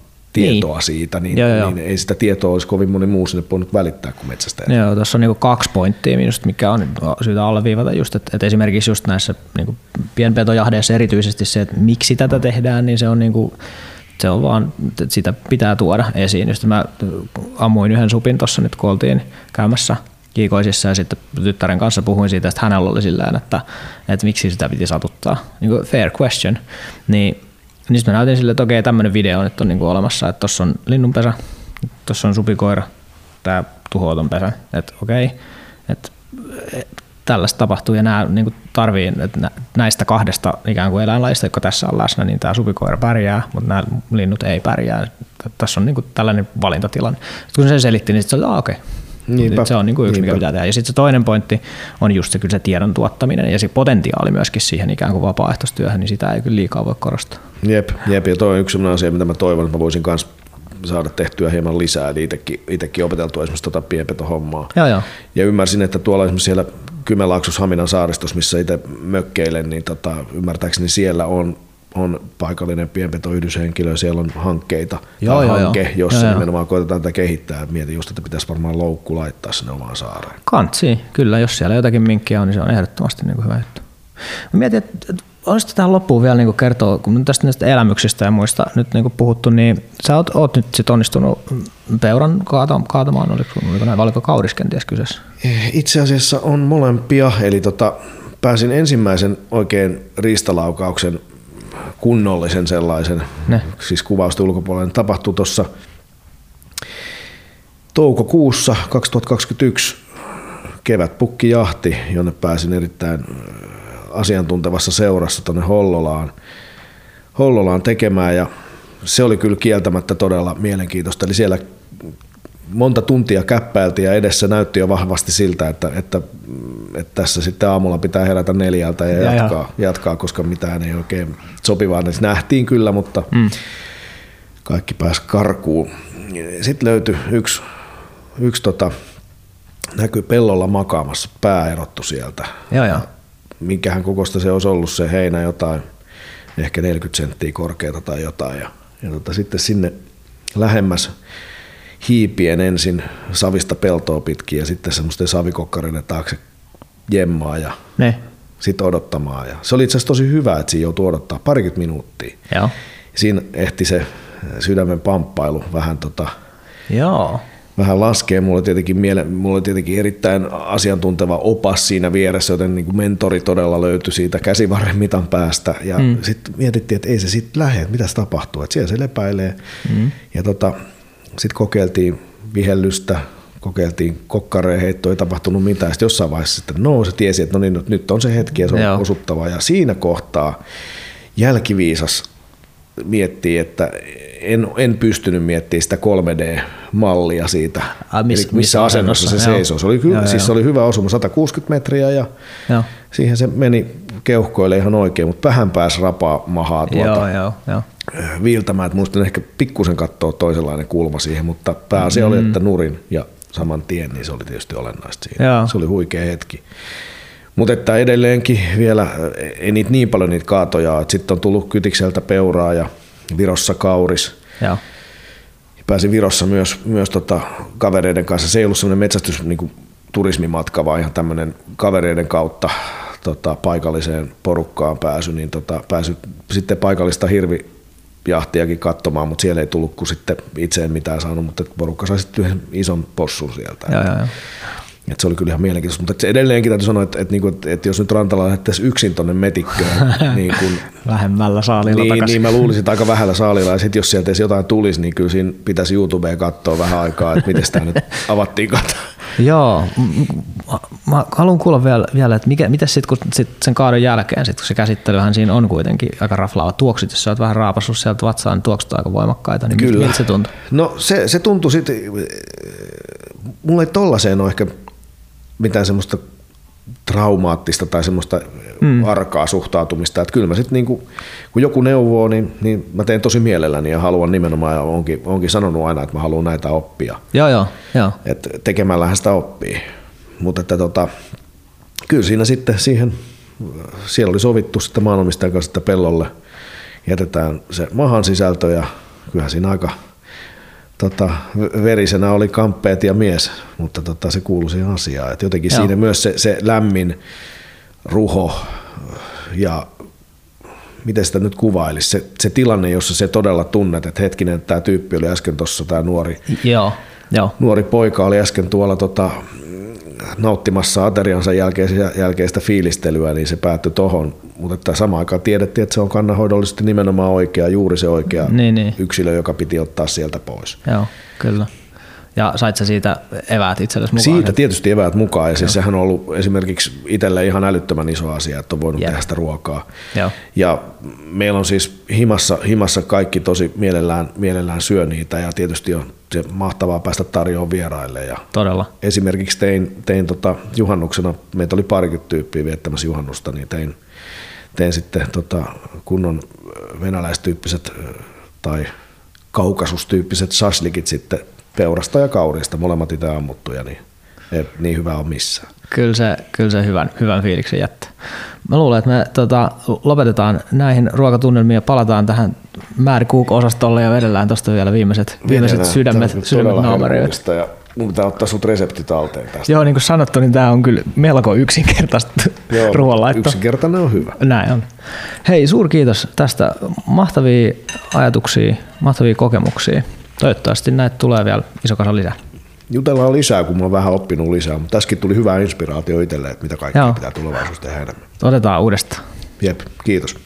tietoa niin. siitä, niin, joo, joo. niin ei sitä tietoa olisi kovin moni muu sinne voinut välittää kuin metsästäjä. Joo, tuossa on niinku kaksi pointtia minusta, mikä on syytä alleviivata just, että, että esimerkiksi just näissä niinku pienpetojahdeissa erityisesti se, että miksi tätä tehdään, niin se on niinku, se on vaan, että sitä pitää tuoda esiin. Just mä ammuin yhden supin tuossa nyt, kun oltiin käymässä kiikoisissa ja sitten tyttären kanssa puhuin siitä, että hänellä oli sillä että, että miksi sitä piti satuttaa. Niin kuin fair question. Niin niin sitten mä näytin sille, että okei, tämmöinen video nyt on niinku olemassa, että tuossa on linnunpesä, tuossa on supikoira, tämä tuhoaton pesä, että okei, että tällaista tapahtuu ja nämä niin tarvii, että näistä kahdesta ikään kuin eläinlajista, jotka tässä on läsnä, niin tämä supikoira pärjää, mutta nämä linnut ei pärjää. Tässä on niin kuin tällainen valintatilanne. Sitten kun se selitti, niin se oli, okei, Niinpä. Se on niin kuin yksi, Niinpä. mikä pitää tehdä. Ja sitten se toinen pointti on just se, kyllä se tiedon tuottaminen ja se potentiaali myöskin siihen ikään kuin vapaaehtoistyöhön, niin sitä ei kyllä liikaa voi korostaa. Jep, jep. ja toi on yksi sellainen asia, mitä mä toivon, että mä voisin myös saada tehtyä hieman lisää, eli itsekin, opeteltua esimerkiksi tuota pienpetohommaa. Joo, joo. Ja ymmärsin, että tuolla esimerkiksi siellä Kymenlaaksossa Haminan saaristossa, missä itse mökkeilen, niin tota, ymmärtääkseni siellä on on paikallinen pienpetoyhdyshenkilö, siellä on hankkeita joo, tai joo, hanke, joo. jossa joo, nimenomaan joo. koitetaan tätä kehittää. Mietin just, että pitäisi varmaan loukku laittaa sinne omaan saareen. Kantsi, kyllä. Jos siellä jotakin minkkiä on, niin se on ehdottomasti niin kuin hyvä juttu. Mä mietin, että olisiko tähän loppuun vielä niin kertoa, kun tästä näistä elämyksistä ja muista nyt niin puhuttu, niin sä oot, oot nyt sit onnistunut peuran kaatamaan, oliko, oliko näin, oliko kauris kenties kyseessä? Itse asiassa on molempia, eli tota, pääsin ensimmäisen oikein riistalaukauksen kunnollisen sellaisen, ne. siis kuvausta ulkopuolella, tapahtui tuossa toukokuussa 2021 kevätpukkijahti, jonne pääsin erittäin asiantuntevassa seurassa tuonne Hollolaan, Hollolaan tekemään ja se oli kyllä kieltämättä todella mielenkiintoista. Eli siellä monta tuntia käppäiltiin ja edessä näytti jo vahvasti siltä, että, että, että tässä sitten aamulla pitää herätä neljältä ja, ja jatkaa, jatkaa, koska mitään ei oikein sopivaa niin nähtiin kyllä, mutta mm. kaikki pääsi karkuun. Sitten löytyi yksi, yksi tota, näkyy pellolla makaamassa, pää erottu sieltä. Joo, joo. Minkähän kokosta se olisi ollut se heinä jotain, ehkä 40 senttiä korkeata tai jotain. Ja, ja tota, sitten sinne lähemmäs hiipien ensin savista peltoa pitkin ja sitten semmoisten savikokkareiden taakse jemmaa ja sitten odottamaan. Ja se oli itse asiassa tosi hyvä, että siinä joutui odottaa parikymmentä minuuttia. Joo. Siinä ehti se sydämen pamppailu vähän tota, Joo vähän laskee. Mulla oli tietenkin, miele, mulla oli tietenkin erittäin asiantunteva opas siinä vieressä, joten niin kuin mentori todella löytyi siitä käsivarren mitan päästä. Ja mm. sitten mietittiin, että ei se sitten lähde, että mitä tapahtuu, että siellä se lepäilee. Mm. Ja tota, sitten kokeiltiin vihellystä, kokeiltiin kokkareen heittoa, ei tapahtunut mitään. Sitten jossain vaiheessa sitten no, se tiesi, että no niin, nyt on se hetki ja se on Joo. osuttava. Ja siinä kohtaa jälkiviisas miettii, että en, en pystynyt miettimään sitä 3D-mallia siitä, A, miss, missä, missä asennossa se seisoo. Se oli, joo, siis joo. se oli hyvä osuma, 160 metriä ja joo. siihen se meni keuhkoille ihan oikein, mutta vähän pääsi rapaa mahaa tuota joo, joo, joo. Viiltämään. Että muistin ehkä pikkusen katsoa toisenlainen kulma siihen, mutta pääasia mm. oli, että nurin ja saman tien, niin se oli tietysti olennaista siinä. Joo. Se oli huikea hetki. Mutta että edelleenkin vielä ei niitä niin paljon niitä kaatoja, että sitten on tullut Kytikseltä peuraa ja Virossa kauris. Joo. Pääsin Virossa myös, myös tota kavereiden kanssa. Se ei ollut semmoinen metsästys niin kuin turismimatka, vaan ihan tämmöinen kavereiden kautta tota, paikalliseen porukkaan pääsy, niin tota, pääsy sitten paikallista hirvi jahtiakin katsomaan, mutta siellä ei tullut kun sitten itse en mitään saanut, mutta porukka sai sitten yhden ison possun sieltä. Joo, joo, joo. Et se oli kyllä ihan mielenkiintoista, mutta se edelleenkin täytyy sanoa, että, että, että, niinku, että jos nyt Rantala lähettäisiin yksin tuonne metikköön. niin kun, Vähemmällä saalilla niin, takaisin. niin mä luulisin, että aika vähällä saalilla, ja sitten jos sieltä edes jotain tulisi, niin kyllä siinä pitäisi YouTubeen katsoa vähän aikaa, että miten sitä nyt avattiin katsoa. Joo, mä haluan kuulla vielä, vielä että mikä, mitä sitten kun sit sen kaadon jälkeen, sit, kun se käsittelyhän siinä on kuitenkin aika raflaava tuoksit, jos sä oot vähän raapassut sieltä vatsaan, niin tuoksut aika voimakkaita, niin Kyllä. miltä se tuntui? No se, se tuntui sitten, mulla ei tollaiseen ole ehkä mitään semmoista traumaattista tai semmoista mm. arkaa suhtautumista. Että kyllä mä sitten niinku, kun joku neuvoo, niin, niin mä teen tosi mielelläni ja haluan nimenomaan ja onkin, onkin sanonut aina, että mä haluan näitä oppia. Joo, joo, joo. Et tekemällähän sitä oppii. Mutta että tota, kyllä siinä sitten siihen, siellä oli sovittu sitten maanomistajan kanssa, että pellolle jätetään se mahan sisältö ja kyllähän siinä aika tota, verisenä oli kamppeet ja mies, mutta tota, se kuului siihen asiaan. Et jotenkin Joo. siinä myös se, se lämmin ruho ja miten sitä nyt kuvailisi, se, se tilanne, jossa se todella tunnet, että hetkinen, tämä tyyppi oli äsken tuossa, tämä nuori, Joo. Joo. nuori poika oli äsken tuolla tota, nauttimassa ateriansa jälkeistä, jälkeistä fiilistelyä, niin se päättyi tohon. Mutta samaan aikaan tiedettiin, että se on kannanhoidollisesti nimenomaan oikea, juuri se oikea niin, niin. yksilö, joka piti ottaa sieltä pois. Joo, kyllä. Ja sait sä siitä eväät itsellesi mukaan? Siitä tietysti eväät mukaan. Ja siis sehän on ollut esimerkiksi itselle ihan älyttömän iso asia, että on voinut Jep. tehdä sitä ruokaa. Joo. Ja meillä on siis himassa, himassa kaikki tosi mielellään, mielellään syö niitä ja tietysti on se mahtavaa päästä tarjoamaan vieraille. Ja Todella. Esimerkiksi tein, tein tota juhannuksena, meitä oli parikymmentä tyyppiä viettämässä juhannusta, niin tein, tein sitten tota kunnon venäläistyyppiset tai kaukasustyyppiset saslikit sitten peurasta ja kaurista, molemmat itse ammuttuja, niin ei niin hyvä on missään. Kyllä se, kyllä se hyvän, hyvän fiiliksen jättää. Mä luulen, että me tota, lopetetaan näihin ruokatunnelmiin ja palataan tähän Määri osastolle ja vedellään tuosta vielä viimeiset, viimeiset sydämet, sydämet naamariot. Ja mun pitää ottaa sut resepti talteen tästä. Joo, niin kuin sanottu, niin tämä on kyllä melko yksinkertaista ruoanlaitto. Yksinkertainen on hyvä. Näin on. Hei, suuri kiitos tästä. Mahtavia ajatuksia, mahtavia kokemuksia. Toivottavasti näitä tulee vielä iso kasa lisää. Jutellaan lisää, kun mä oon vähän oppinut lisää, mutta tässäkin tuli hyvä inspiraatio itselle, että mitä kaikkea Joo. pitää tulevaisuudessa tehdä enemmän. Otetaan uudestaan. Jep, kiitos.